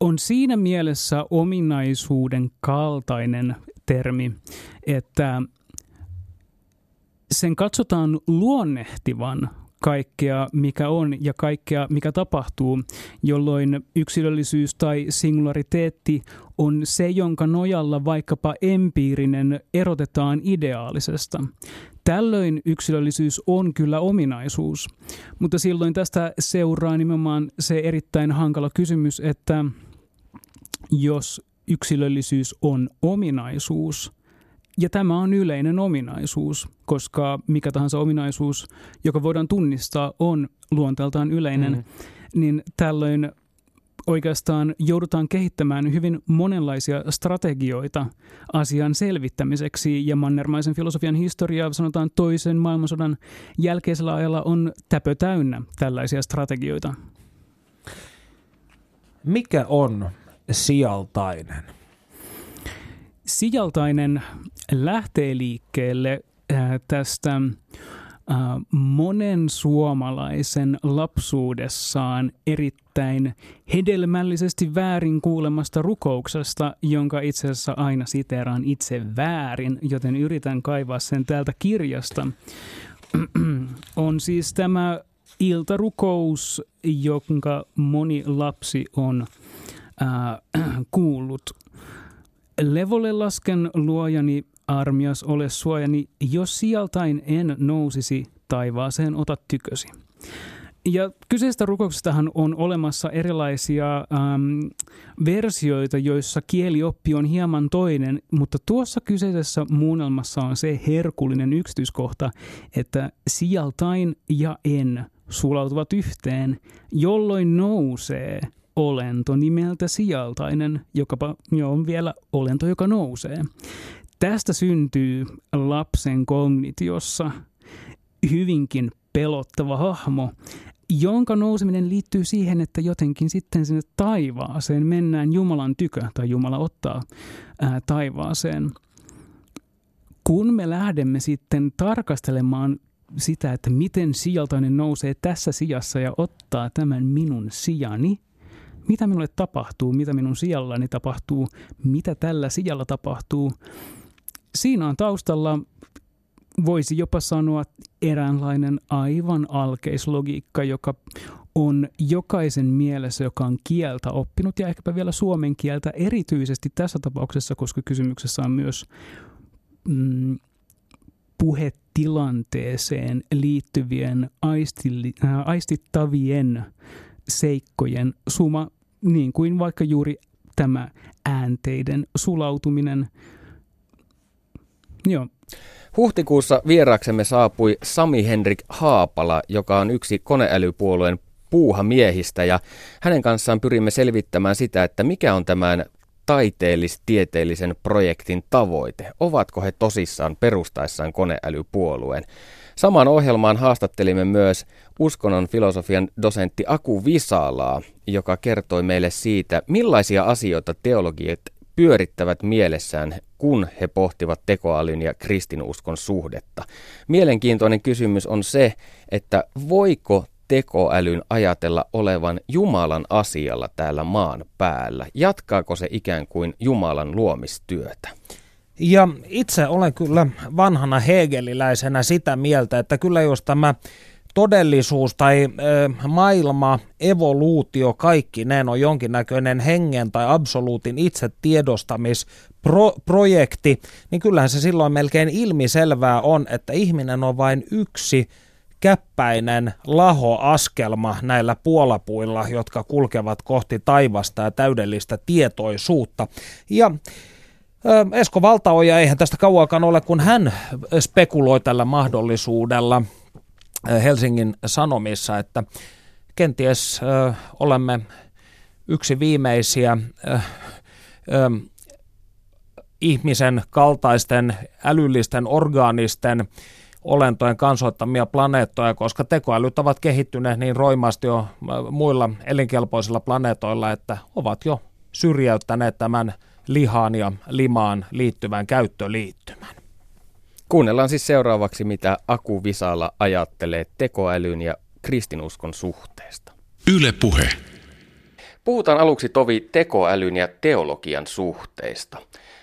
on siinä mielessä ominaisuuden kaltainen termi, että sen katsotaan luonnehtivan kaikkea, mikä on ja kaikkea, mikä tapahtuu, jolloin yksilöllisyys tai singulariteetti on se, jonka nojalla vaikkapa empiirinen erotetaan ideaalisesta. Tällöin yksilöllisyys on kyllä ominaisuus, mutta silloin tästä seuraa nimenomaan se erittäin hankala kysymys, että jos yksilöllisyys on ominaisuus – ja tämä on yleinen ominaisuus, koska mikä tahansa ominaisuus, joka voidaan tunnistaa, on luonteeltaan yleinen, mm. niin tällöin oikeastaan joudutaan kehittämään hyvin monenlaisia strategioita asian selvittämiseksi. Ja mannermaisen filosofian historia, sanotaan toisen maailmansodan jälkeisellä ajalla, on täpö täynnä tällaisia strategioita. Mikä on sijaltainen? Sijaltainen lähtee liikkeelle äh, tästä äh, monen suomalaisen lapsuudessaan erittäin hedelmällisesti väärin kuulemasta rukouksesta, jonka itse asiassa aina siteeraan itse väärin, joten yritän kaivaa sen täältä kirjasta. on siis tämä iltarukous, jonka moni lapsi on äh, kuullut Levolle lasken luojani armias ole suojani, jos sieltain en nousisi taivaaseen ota tykösi. Ja kyseisestä rukouksestahan on olemassa erilaisia äm, versioita, joissa kielioppi on hieman toinen, mutta tuossa kyseisessä muunnelmassa on se herkullinen yksityiskohta, että sieltain ja en sulautuvat yhteen, jolloin nousee olento nimeltä sijaltainen, joka on vielä olento, joka nousee. Tästä syntyy lapsen kognitiossa hyvinkin pelottava hahmo, jonka nouseminen liittyy siihen, että jotenkin sitten sinne taivaaseen mennään Jumalan tykö, tai Jumala ottaa ää, taivaaseen. Kun me lähdemme sitten tarkastelemaan sitä, että miten sijaltainen nousee tässä sijassa ja ottaa tämän minun sijani, mitä minulle tapahtuu, mitä minun sijallani tapahtuu, mitä tällä sijalla tapahtuu. Siinä on taustalla voisi jopa sanoa eräänlainen aivan alkeislogiikka, joka on jokaisen mielessä, joka on kieltä oppinut ja ehkäpä vielä suomen kieltä erityisesti tässä tapauksessa, koska kysymyksessä on myös mm, puhetilanteeseen liittyvien aistilli, äh, aistittavien seikkojen suma, niin kuin vaikka juuri tämä äänteiden sulautuminen. Joo, Huhtikuussa vieraaksemme saapui Sami Henrik Haapala, joka on yksi koneälypuolueen puuhamiehistä ja hänen kanssaan pyrimme selvittämään sitä, että mikä on tämän taiteellis-tieteellisen projektin tavoite. Ovatko he tosissaan perustaessaan koneälypuolueen? Samaan ohjelmaan haastattelimme myös uskonnon filosofian dosentti Aku Visalaa, joka kertoi meille siitä, millaisia asioita teologiat pyörittävät mielessään, kun he pohtivat tekoälyn ja kristinuskon suhdetta. Mielenkiintoinen kysymys on se, että voiko tekoälyn ajatella olevan Jumalan asialla täällä maan päällä? Jatkaako se ikään kuin Jumalan luomistyötä? Ja itse olen kyllä vanhana hegeliläisenä sitä mieltä, että kyllä jos tämä todellisuus tai ö, maailma, evoluutio, kaikki ne on jonkinnäköinen hengen tai absoluutin itse tiedostamisprojekti, niin kyllähän se silloin melkein ilmiselvää on, että ihminen on vain yksi käppäinen lahoaskelma näillä puolapuilla, jotka kulkevat kohti taivasta ja täydellistä tietoisuutta. Ja Esko Valtaoja, eihän tästä kauakaan ole, kun hän spekuloi tällä mahdollisuudella – Helsingin Sanomissa, että kenties ö, olemme yksi viimeisiä ö, ihmisen kaltaisten älyllisten orgaanisten olentojen kansoittamia planeettoja, koska tekoälyt ovat kehittyneet niin roimasti jo muilla elinkelpoisilla planeetoilla, että ovat jo syrjäyttäneet tämän lihaan ja limaan liittyvän käyttöliittymän. Kuunnellaan siis seuraavaksi, mitä Aku Visala ajattelee tekoälyn ja kristinuskon suhteesta. Yle puhe. Puhutaan aluksi tovi tekoälyn ja teologian suhteista.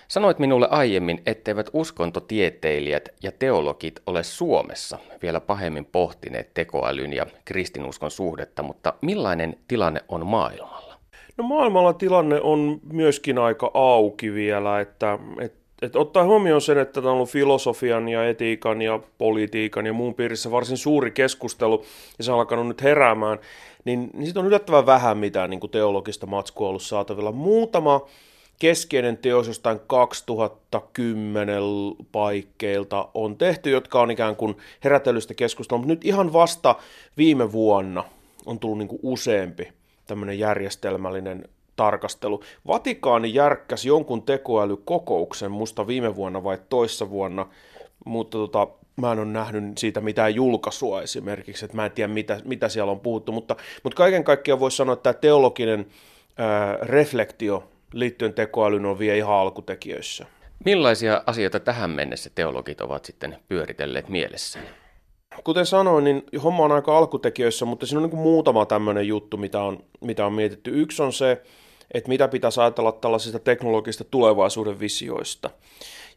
Sanoit minulle aiemmin, etteivät uskontotieteilijät ja teologit ole Suomessa vielä pahemmin pohtineet tekoälyn ja kristinuskon suhdetta, mutta millainen tilanne on maailmalla? No maailmalla tilanne on myöskin aika auki vielä, että, että et ottaa huomioon sen, että tämä on ollut filosofian ja etiikan ja politiikan ja muun piirissä varsin suuri keskustelu, ja se on alkanut nyt heräämään, niin, niin siitä on yllättävän vähän mitään niin kuin teologista matskua ollut saatavilla. Muutama keskeinen teos jostain 2010 paikkeilta on tehty, jotka on ikään kuin herätelystä keskustelua, mutta nyt ihan vasta viime vuonna on tullut niin kuin useampi tämmöinen järjestelmällinen tarkastelu. Vatikaani järkkäsi jonkun tekoälykokouksen musta viime vuonna vai toissa vuonna, mutta tota, mä en ole nähnyt siitä mitään julkaisua esimerkiksi, että mä en tiedä mitä, mitä siellä on puhuttu, mutta, mutta kaiken kaikkiaan voisi sanoa, että tämä teologinen ää, reflektio liittyen tekoälyyn on vielä ihan alkutekijöissä. Millaisia asioita tähän mennessä teologit ovat sitten pyöritelleet mielessä? Kuten sanoin, niin homma on aika alkutekijöissä, mutta siinä on niin muutama tämmöinen juttu, mitä on, mitä on mietitty. Yksi on se, että mitä pitäisi ajatella tällaisista teknologisista tulevaisuuden visioista.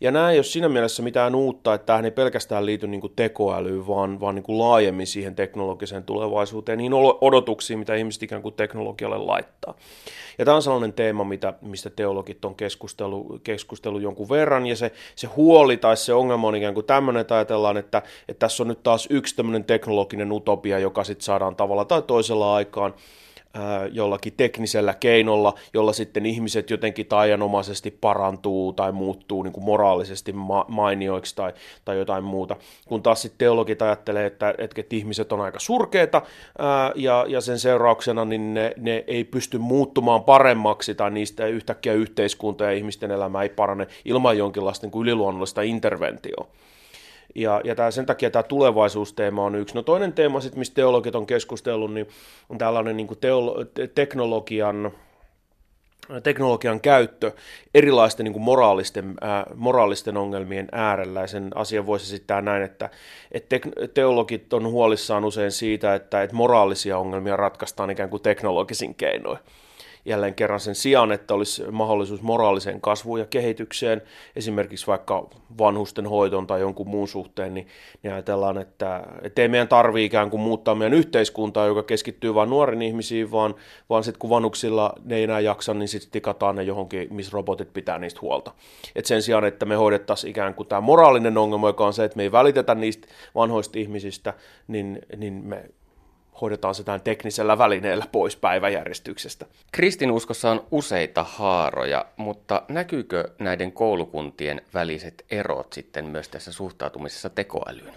Ja nämä ei ole siinä mielessä mitään uutta, että tämähän ei pelkästään liity niin kuin tekoälyyn, vaan, vaan niin kuin laajemmin siihen teknologiseen tulevaisuuteen, niin odotuksiin, mitä ihmiset ikään kuin teknologialle laittaa. Ja tämä on sellainen teema, mitä, mistä teologit on keskustellut, keskustellut jonkun verran, ja se, se huoli tai se ongelma on ikään kuin tämmöinen, että ajatellaan, että, että tässä on nyt taas yksi tämmöinen teknologinen utopia, joka sitten saadaan tavalla tai toisella aikaan, jollakin teknisellä keinolla, jolla sitten ihmiset jotenkin taianomaisesti parantuu tai muuttuu niin kuin moraalisesti ma- mainioiksi tai, tai jotain muuta. Kun taas sitten teologit ajattelee, että, että ihmiset on aika surkeita ää, ja, ja sen seurauksena niin ne, ne ei pysty muuttumaan paremmaksi tai niistä yhtäkkiä yhteiskunta ja ihmisten elämä ei parane ilman jonkinlaista niin kuin yliluonnollista interventioa. Ja, ja tää, sen takia tämä tulevaisuusteema on yksi. No toinen teema, sit, mistä teologit on keskustellut, niin on tällainen niin kuin teolo- teknologian, teknologian käyttö erilaisten niin kuin moraalisten, ää, moraalisten ongelmien äärellä. Ja sen asian voisi esittää näin, että, että te- teologit on huolissaan usein siitä, että, että moraalisia ongelmia ratkaistaan ikään kuin teknologisin keinoin jälleen kerran sen sijaan, että olisi mahdollisuus moraaliseen kasvuun ja kehitykseen, esimerkiksi vaikka vanhusten hoitoon tai jonkun muun suhteen, niin, niin ajatellaan, että, ei meidän tarvitse ikään kuin muuttaa meidän yhteiskuntaa, joka keskittyy vain nuorin ihmisiin, vaan, vaan sitten kun vanhuksilla ne ei enää jaksa, niin sitten tikataan ne johonkin, missä robotit pitää niistä huolta. Et sen sijaan, että me hoidettaisiin ikään kuin tämä moraalinen ongelma, joka on se, että me ei välitetä niistä vanhoista ihmisistä, niin, niin me hoidetaan se tämän teknisellä välineellä pois päiväjärjestyksestä. Kristinuskossa on useita haaroja, mutta näkyykö näiden koulukuntien väliset erot sitten myös tässä suhtautumisessa tekoälyyn?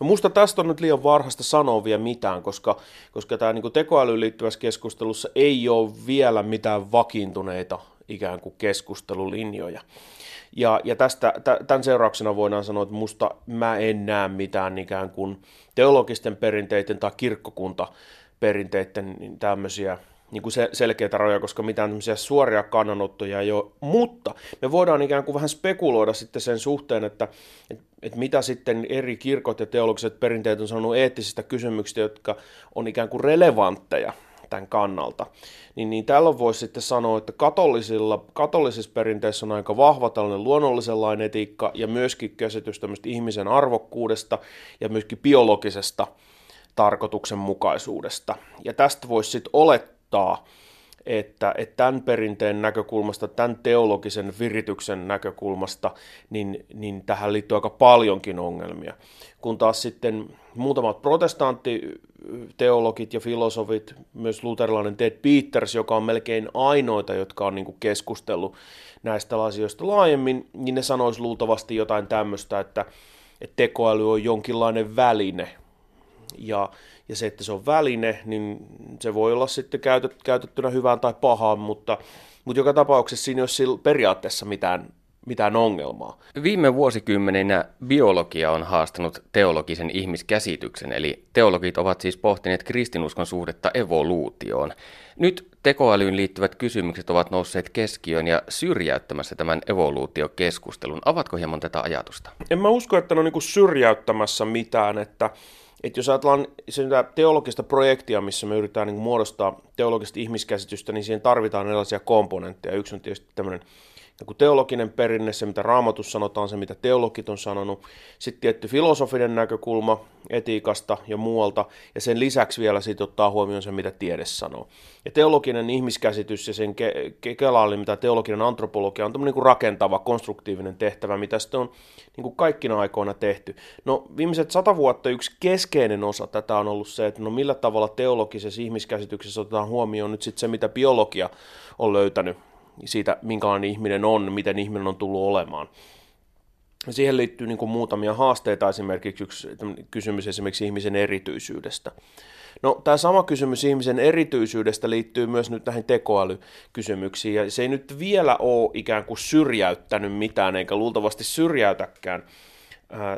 No musta tästä on nyt liian varhaista sanoa vielä mitään, koska, koska tämä niin tekoälyyn liittyvässä keskustelussa ei ole vielä mitään vakiintuneita ikään kuin keskustelulinjoja. Ja, ja tästä, tämän seurauksena voidaan sanoa, että musta mä en näe mitään ikään kuin teologisten perinteiden tai kirkkokuntaperinteiden niin tämmöisiä niin kuin se, selkeitä rajoja, koska mitään suoria kannanottoja ei ole. Mutta me voidaan ikään kuin vähän spekuloida sitten sen suhteen, että, että, että mitä sitten eri kirkot ja teologiset perinteet on sanonut eettisistä kysymyksistä, jotka on ikään kuin relevantteja tämän kannalta, niin, niin tällöin voisi sitten sanoa, että katolisilla, katolisissa perinteissä on aika vahva tällainen luonnollisenlainen etiikka ja myöskin käsitys tämmöistä ihmisen arvokkuudesta ja myöskin biologisesta tarkoituksenmukaisuudesta. Ja tästä voisi sitten olettaa, että, että tämän perinteen näkökulmasta, tämän teologisen virityksen näkökulmasta, niin, niin tähän liittyy aika paljonkin ongelmia. Kun taas sitten muutamat protestanttiteologit ja filosofit, myös luterilainen Ted Peters, joka on melkein ainoita, jotka on niin keskustellut näistä asioista laajemmin, niin ne sanoisi luultavasti jotain tämmöistä, että, että tekoäly on jonkinlainen väline. Ja, ja se, että se on väline, niin se voi olla sitten käytet, käytettynä hyvään tai pahaan, mutta, mutta joka tapauksessa siinä ei ole periaatteessa mitään mitään ongelmaa. Viime vuosikymmeninä biologia on haastanut teologisen ihmiskäsityksen, eli teologit ovat siis pohtineet kristinuskon suhdetta evoluutioon. Nyt tekoälyyn liittyvät kysymykset ovat nousseet keskiöön ja syrjäyttämässä tämän evoluutiokeskustelun. Avatko hieman tätä ajatusta? En mä usko, että ne on niin syrjäyttämässä mitään, että että jos ajatellaan sitä teologista projektia, missä me yritetään niin muodostaa teologista ihmiskäsitystä, niin siihen tarvitaan erilaisia komponentteja. Yksi on tietysti tämmöinen joku teologinen perinne, se mitä raamatus sanotaan, se mitä teologit on sanonut, sitten tietty filosofinen näkökulma etiikasta ja muualta, ja sen lisäksi vielä sitten ottaa huomioon se, mitä tiede sanoo. Ja teologinen ihmiskäsitys ja sen ke- ke- kelaali, mitä teologinen antropologia on tämmöinen niin rakentava, konstruktiivinen tehtävä, mitä sitten on niin kuin kaikkina aikoina tehty. No viimeiset sata vuotta yksi keskeinen osa tätä on ollut se, että no millä tavalla teologisessa ihmiskäsityksessä otetaan huomioon nyt sitten se, mitä biologia on löytänyt siitä, minkälainen ihminen on, miten ihminen on tullut olemaan. Siihen liittyy niin kuin muutamia haasteita, esimerkiksi yksi kysymys esimerkiksi ihmisen erityisyydestä. No, tämä sama kysymys ihmisen erityisyydestä liittyy myös nyt näihin tekoälykysymyksiin, ja se ei nyt vielä ole ikään kuin syrjäyttänyt mitään, eikä luultavasti syrjäytäkään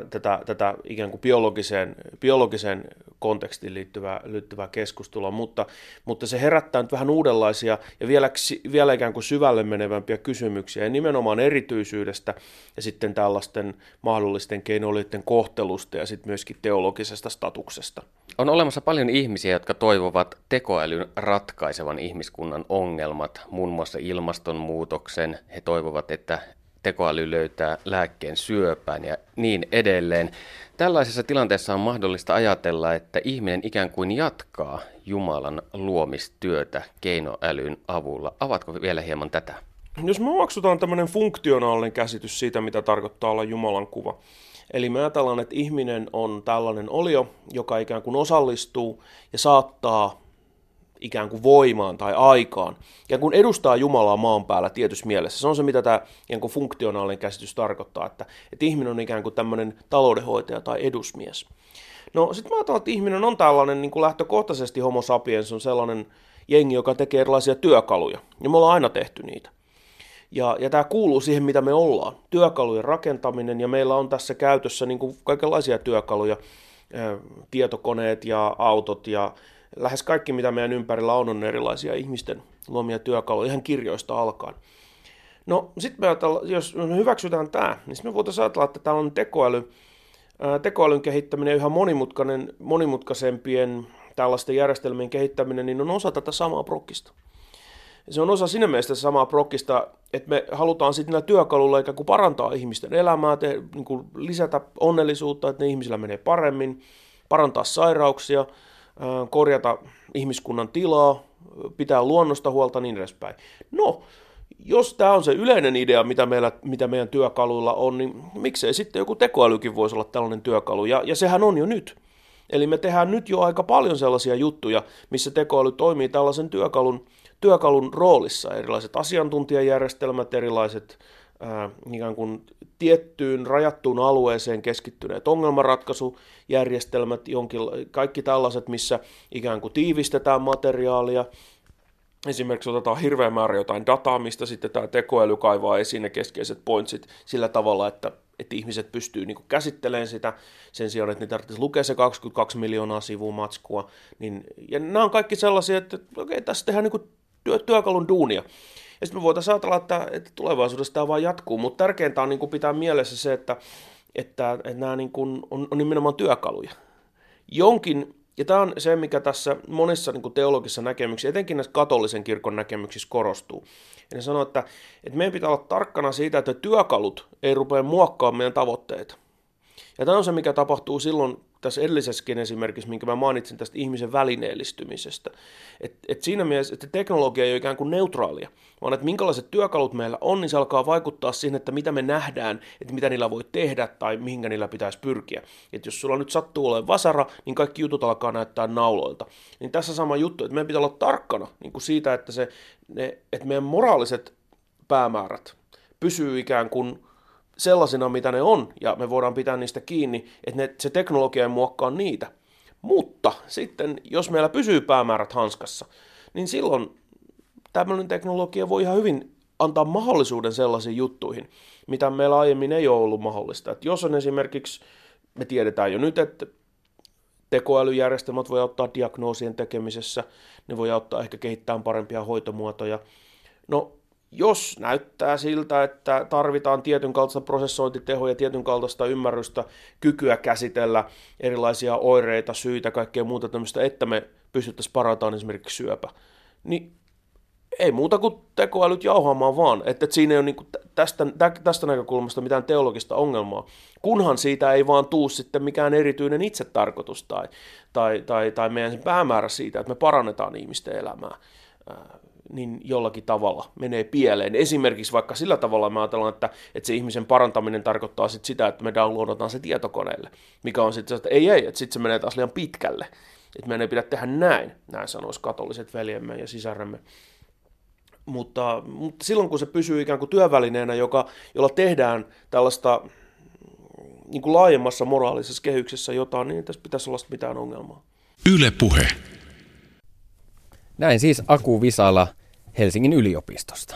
tätä, tätä ikään kuin biologiseen, biologiseen kontekstiin liittyvää, liittyvää keskustelua, mutta, mutta se herättää nyt vähän uudenlaisia ja vielä, vielä ikään kuin syvälle menevämpiä kysymyksiä, ja nimenomaan erityisyydestä ja sitten tällaisten mahdollisten keinollisten kohtelusta ja sitten myöskin teologisesta statuksesta. On olemassa paljon ihmisiä, jotka toivovat tekoälyn ratkaisevan ihmiskunnan ongelmat, muun muassa ilmastonmuutoksen. He toivovat, että tekoäly löytää lääkkeen syöpään ja niin edelleen. Tällaisessa tilanteessa on mahdollista ajatella, että ihminen ikään kuin jatkaa Jumalan luomistyötä keinoälyn avulla. Avatko vielä hieman tätä? Jos me omaksutaan tämmöinen funktionaalinen käsitys siitä, mitä tarkoittaa olla Jumalan kuva, Eli me ajatellaan, että ihminen on tällainen olio, joka ikään kuin osallistuu ja saattaa ikään kuin voimaan tai aikaan, ja kun edustaa Jumalaa maan päällä tietyssä mielessä. Se on se, mitä tämä ikään kuin funktionaalinen käsitys tarkoittaa, että, että ihminen on ikään kuin tämmöinen taloudenhoitaja tai edusmies. No sitten mä ajattelen, että ihminen on tällainen niin kuin lähtökohtaisesti homo sapiens on sellainen jengi, joka tekee erilaisia työkaluja, ja me ollaan aina tehty niitä. Ja, ja tämä kuuluu siihen, mitä me ollaan. Työkalujen rakentaminen, ja meillä on tässä käytössä niin kuin kaikenlaisia työkaluja, tietokoneet ja autot ja lähes kaikki, mitä meidän ympärillä on, on erilaisia ihmisten luomia työkaluja, ihan kirjoista alkaen. No sitten me jos me hyväksytään tämä, niin me voitaisiin ajatella, että tällainen tekoäly, tekoälyn kehittäminen yhä monimutkainen, monimutkaisempien tällaisten järjestelmien kehittäminen, niin on osa tätä samaa prokkista se on osa siinä mielessä samaa prokkista, että me halutaan sitten näillä työkaluilla ikään kuin parantaa ihmisten elämää, te, niin kuin lisätä onnellisuutta, että ne ihmisillä menee paremmin, parantaa sairauksia, korjata ihmiskunnan tilaa, pitää luonnosta huolta niin edespäin. No, jos tämä on se yleinen idea, mitä, meillä, mitä meidän työkaluilla on, niin miksei sitten joku tekoälykin voisi olla tällainen työkalu, ja, ja sehän on jo nyt. Eli me tehdään nyt jo aika paljon sellaisia juttuja, missä tekoäly toimii tällaisen työkalun työkalun roolissa. Erilaiset asiantuntijajärjestelmät, erilaiset ää, ikään kuin tiettyyn rajattuun alueeseen keskittyneet ongelmanratkaisujärjestelmät, jonkin, kaikki tällaiset, missä ikään kuin tiivistetään materiaalia, Esimerkiksi otetaan hirveän määrä jotain dataa, mistä sitten tämä tekoäly kaivaa esiin ne keskeiset pointsit sillä tavalla, että, että ihmiset pystyy niin käsittelemään sitä sen sijaan, että ne tarvitsisi lukea se 22 miljoonaa sivua matskua. Niin, ja nämä on kaikki sellaisia, että okei, tässä tehdään niin työ, työkalun duunia. Ja sitten me voitaisiin ajatella, että, että tulevaisuudessa tämä vaan jatkuu, mutta tärkeintä on niin kuin pitää mielessä se, että, että, että nämä niin kuin on, on nimenomaan työkaluja. Jonkin, ja tämä on se, mikä tässä monissa niin kuin teologisissa näkemyksissä, etenkin näissä katolisen kirkon näkemyksissä korostuu. Ja ne sanoo, että, että meidän pitää olla tarkkana siitä, että työkalut ei rupea muokkaamaan meidän tavoitteita. Ja tämä on se, mikä tapahtuu silloin, tässä edellisessäkin esimerkissä, minkä mä mainitsin tästä ihmisen välineellistymisestä. Et, et siinä mielessä, että teknologia ei ole ikään kuin neutraalia, vaan että minkälaiset työkalut meillä on, niin se alkaa vaikuttaa siihen, että mitä me nähdään, että mitä niillä voi tehdä tai mihinkä niillä pitäisi pyrkiä. Et jos sulla nyt sattuu olemaan vasara, niin kaikki jutut alkaa näyttää nauloilta. Niin tässä sama juttu, että meidän pitää olla tarkkana niin kuin siitä, että, se, ne, että meidän moraaliset päämäärät pysyy ikään kuin sellaisina, mitä ne on, ja me voidaan pitää niistä kiinni, että ne, se teknologia ei muokkaa niitä. Mutta sitten, jos meillä pysyy päämäärät hanskassa, niin silloin tämmöinen teknologia voi ihan hyvin antaa mahdollisuuden sellaisiin juttuihin, mitä meillä aiemmin ei ole ollut mahdollista. Että jos on esimerkiksi, me tiedetään jo nyt, että tekoälyjärjestelmät voi auttaa diagnoosien tekemisessä, ne voi auttaa ehkä kehittämään parempia hoitomuotoja. No jos näyttää siltä, että tarvitaan tietyn kaltaista prosessointitehoa ja tietyn kaltaista ymmärrystä, kykyä käsitellä erilaisia oireita, syitä, kaikkea muuta tämmöistä, että me pystyttäisiin parantamaan esimerkiksi syöpä, niin ei muuta kuin tekoälyt jauhaamaan vaan, että, että siinä ei ole niin tästä, tästä näkökulmasta mitään teologista ongelmaa, kunhan siitä ei vaan tuu sitten mikään erityinen itsetarkoitus tai, tai, tai, tai meidän päämäärä siitä, että me parannetaan ihmisten elämää niin jollakin tavalla menee pieleen. Esimerkiksi vaikka sillä tavalla me ajatellaan, että, että se ihmisen parantaminen tarkoittaa sit sitä, että me downloadataan se tietokoneelle, mikä on sitten että ei, ei, että sitten se menee taas liian pitkälle. Että meidän ei pidä tehdä näin, näin sanoisi katoliset veljemme ja sisaremme. Mutta, mutta silloin kun se pysyy ikään kuin työvälineenä, joka, jolla tehdään tällaista niin kuin laajemmassa moraalisessa kehyksessä jotain, niin tässä pitäisi olla mitään ongelmaa. Yle puhe. Näin siis Aku Visala Helsingin yliopistosta.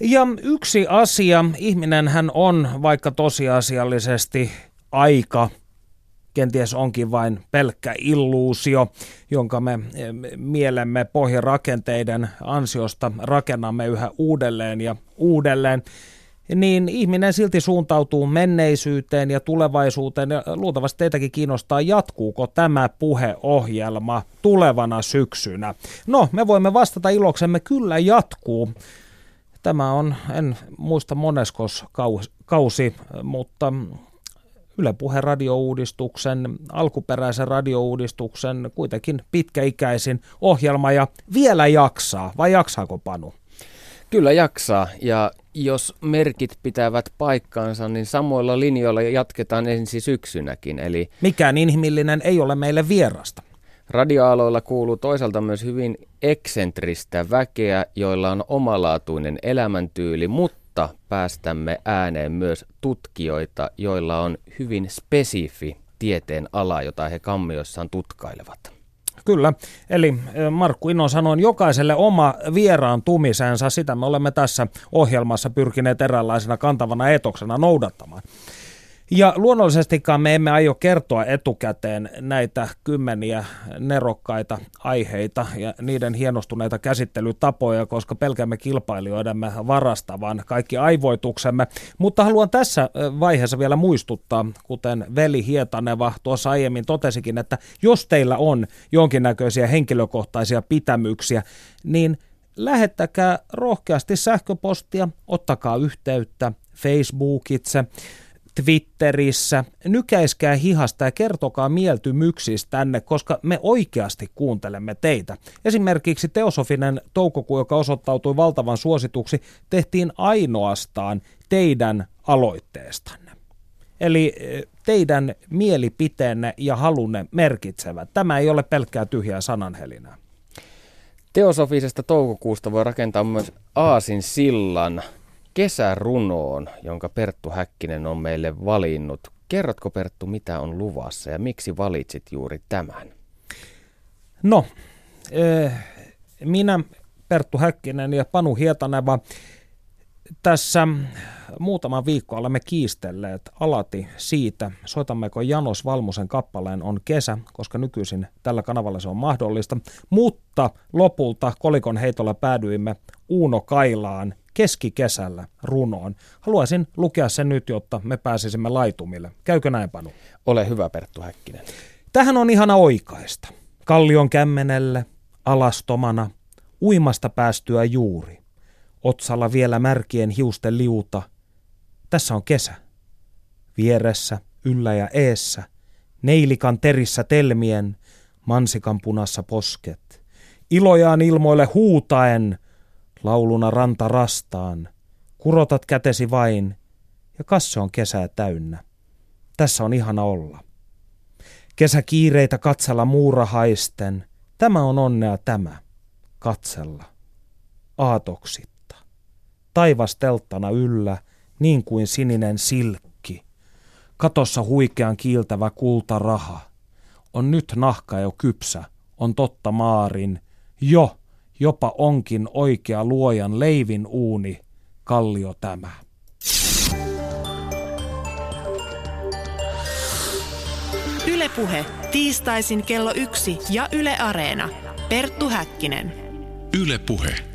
Ja yksi asia, ihminen hän on vaikka tosiasiallisesti aika kenties onkin vain pelkkä illuusio, jonka me eh, mielemme pohjarakenteiden ansiosta rakennamme yhä uudelleen ja uudelleen. Niin ihminen silti suuntautuu menneisyyteen ja tulevaisuuteen. Ja luultavasti teitäkin kiinnostaa, jatkuuko tämä puheohjelma tulevana syksynä. No, me voimme vastata iloksemme, kyllä jatkuu. Tämä on, en muista moneskos kausi, mutta Yle Puhe radiouudistuksen, alkuperäisen radiouudistuksen, kuitenkin pitkäikäisin ohjelma ja vielä jaksaa, vai jaksaako Panu? Kyllä jaksaa ja jos merkit pitävät paikkaansa, niin samoilla linjoilla jatketaan ensi syksynäkin. Eli Mikään inhimillinen ei ole meille vierasta. Radioaloilla kuuluu toisaalta myös hyvin eksentristä väkeä, joilla on omalaatuinen elämäntyyli, mutta päästämme ääneen myös tutkijoita, joilla on hyvin spesifi tieteen ala, jota he kammioissaan tutkailevat. Kyllä, eli Markku Ino sanoi, jokaiselle oma vieraantumisensa, sitä me olemme tässä ohjelmassa pyrkineet eräänlaisena kantavana etoksena noudattamaan. Ja luonnollisestikaan me emme aio kertoa etukäteen näitä kymmeniä nerokkaita aiheita ja niiden hienostuneita käsittelytapoja, koska pelkäämme kilpailijoidemme varastavan kaikki aivoituksemme. Mutta haluan tässä vaiheessa vielä muistuttaa, kuten Veli Hietaneva tuossa aiemmin totesikin, että jos teillä on jonkinnäköisiä henkilökohtaisia pitämyksiä, niin lähettäkää rohkeasti sähköpostia, ottakaa yhteyttä Facebookitse, Twitterissä. Nykäiskää hihasta ja kertokaa mieltymyksistä tänne, koska me oikeasti kuuntelemme teitä. Esimerkiksi Teosofinen toukokuu, joka osoittautui valtavan suosituksi, tehtiin ainoastaan teidän aloitteestanne. Eli eh, teidän mielipiteenne ja halunne merkitsevät. Tämä ei ole pelkkää tyhjää sananhelinää. Teosofisesta toukokuusta voi rakentaa myös Aasin sillan kesärunoon, jonka Perttu Häkkinen on meille valinnut. Kerrotko Perttu, mitä on luvassa ja miksi valitsit juuri tämän? No, eh, minä, Perttu Häkkinen ja Panu Hietaneva tässä muutama viikko olemme kiistelleet alati siitä, soitammeko Janos Valmusen kappaleen on kesä, koska nykyisin tällä kanavalla se on mahdollista, mutta lopulta kolikon heitolla päädyimme Uuno Kailaan keskikesällä runoon. Haluaisin lukea sen nyt, jotta me pääsisimme laitumille. Käykö näin, Panu? Ole hyvä, Perttu Häkkinen. Tähän on ihana oikaista. Kallion kämmenelle, alastomana, uimasta päästyä juuri. Otsalla vielä märkien hiusten liuta. Tässä on kesä. Vieressä, yllä ja eessä, neilikan terissä telmien, mansikan punassa posket. Ilojaan ilmoille huutaen – lauluna ranta rastaan. Kurotat kätesi vain, ja kasse on kesää täynnä. Tässä on ihana olla. Kesäkiireitä katsella muurahaisten. Tämä on onnea tämä. Katsella. Aatoksitta. Taivas telttana yllä, niin kuin sininen silkki. Katossa huikean kiiltävä kultaraha. On nyt nahka jo kypsä, on totta maarin. Jo, jopa onkin oikea luojan leivin uuni, kallio tämä. Ylepuhe tiistaisin kello yksi ja Yle Areena. Perttu Häkkinen. Ylepuhe.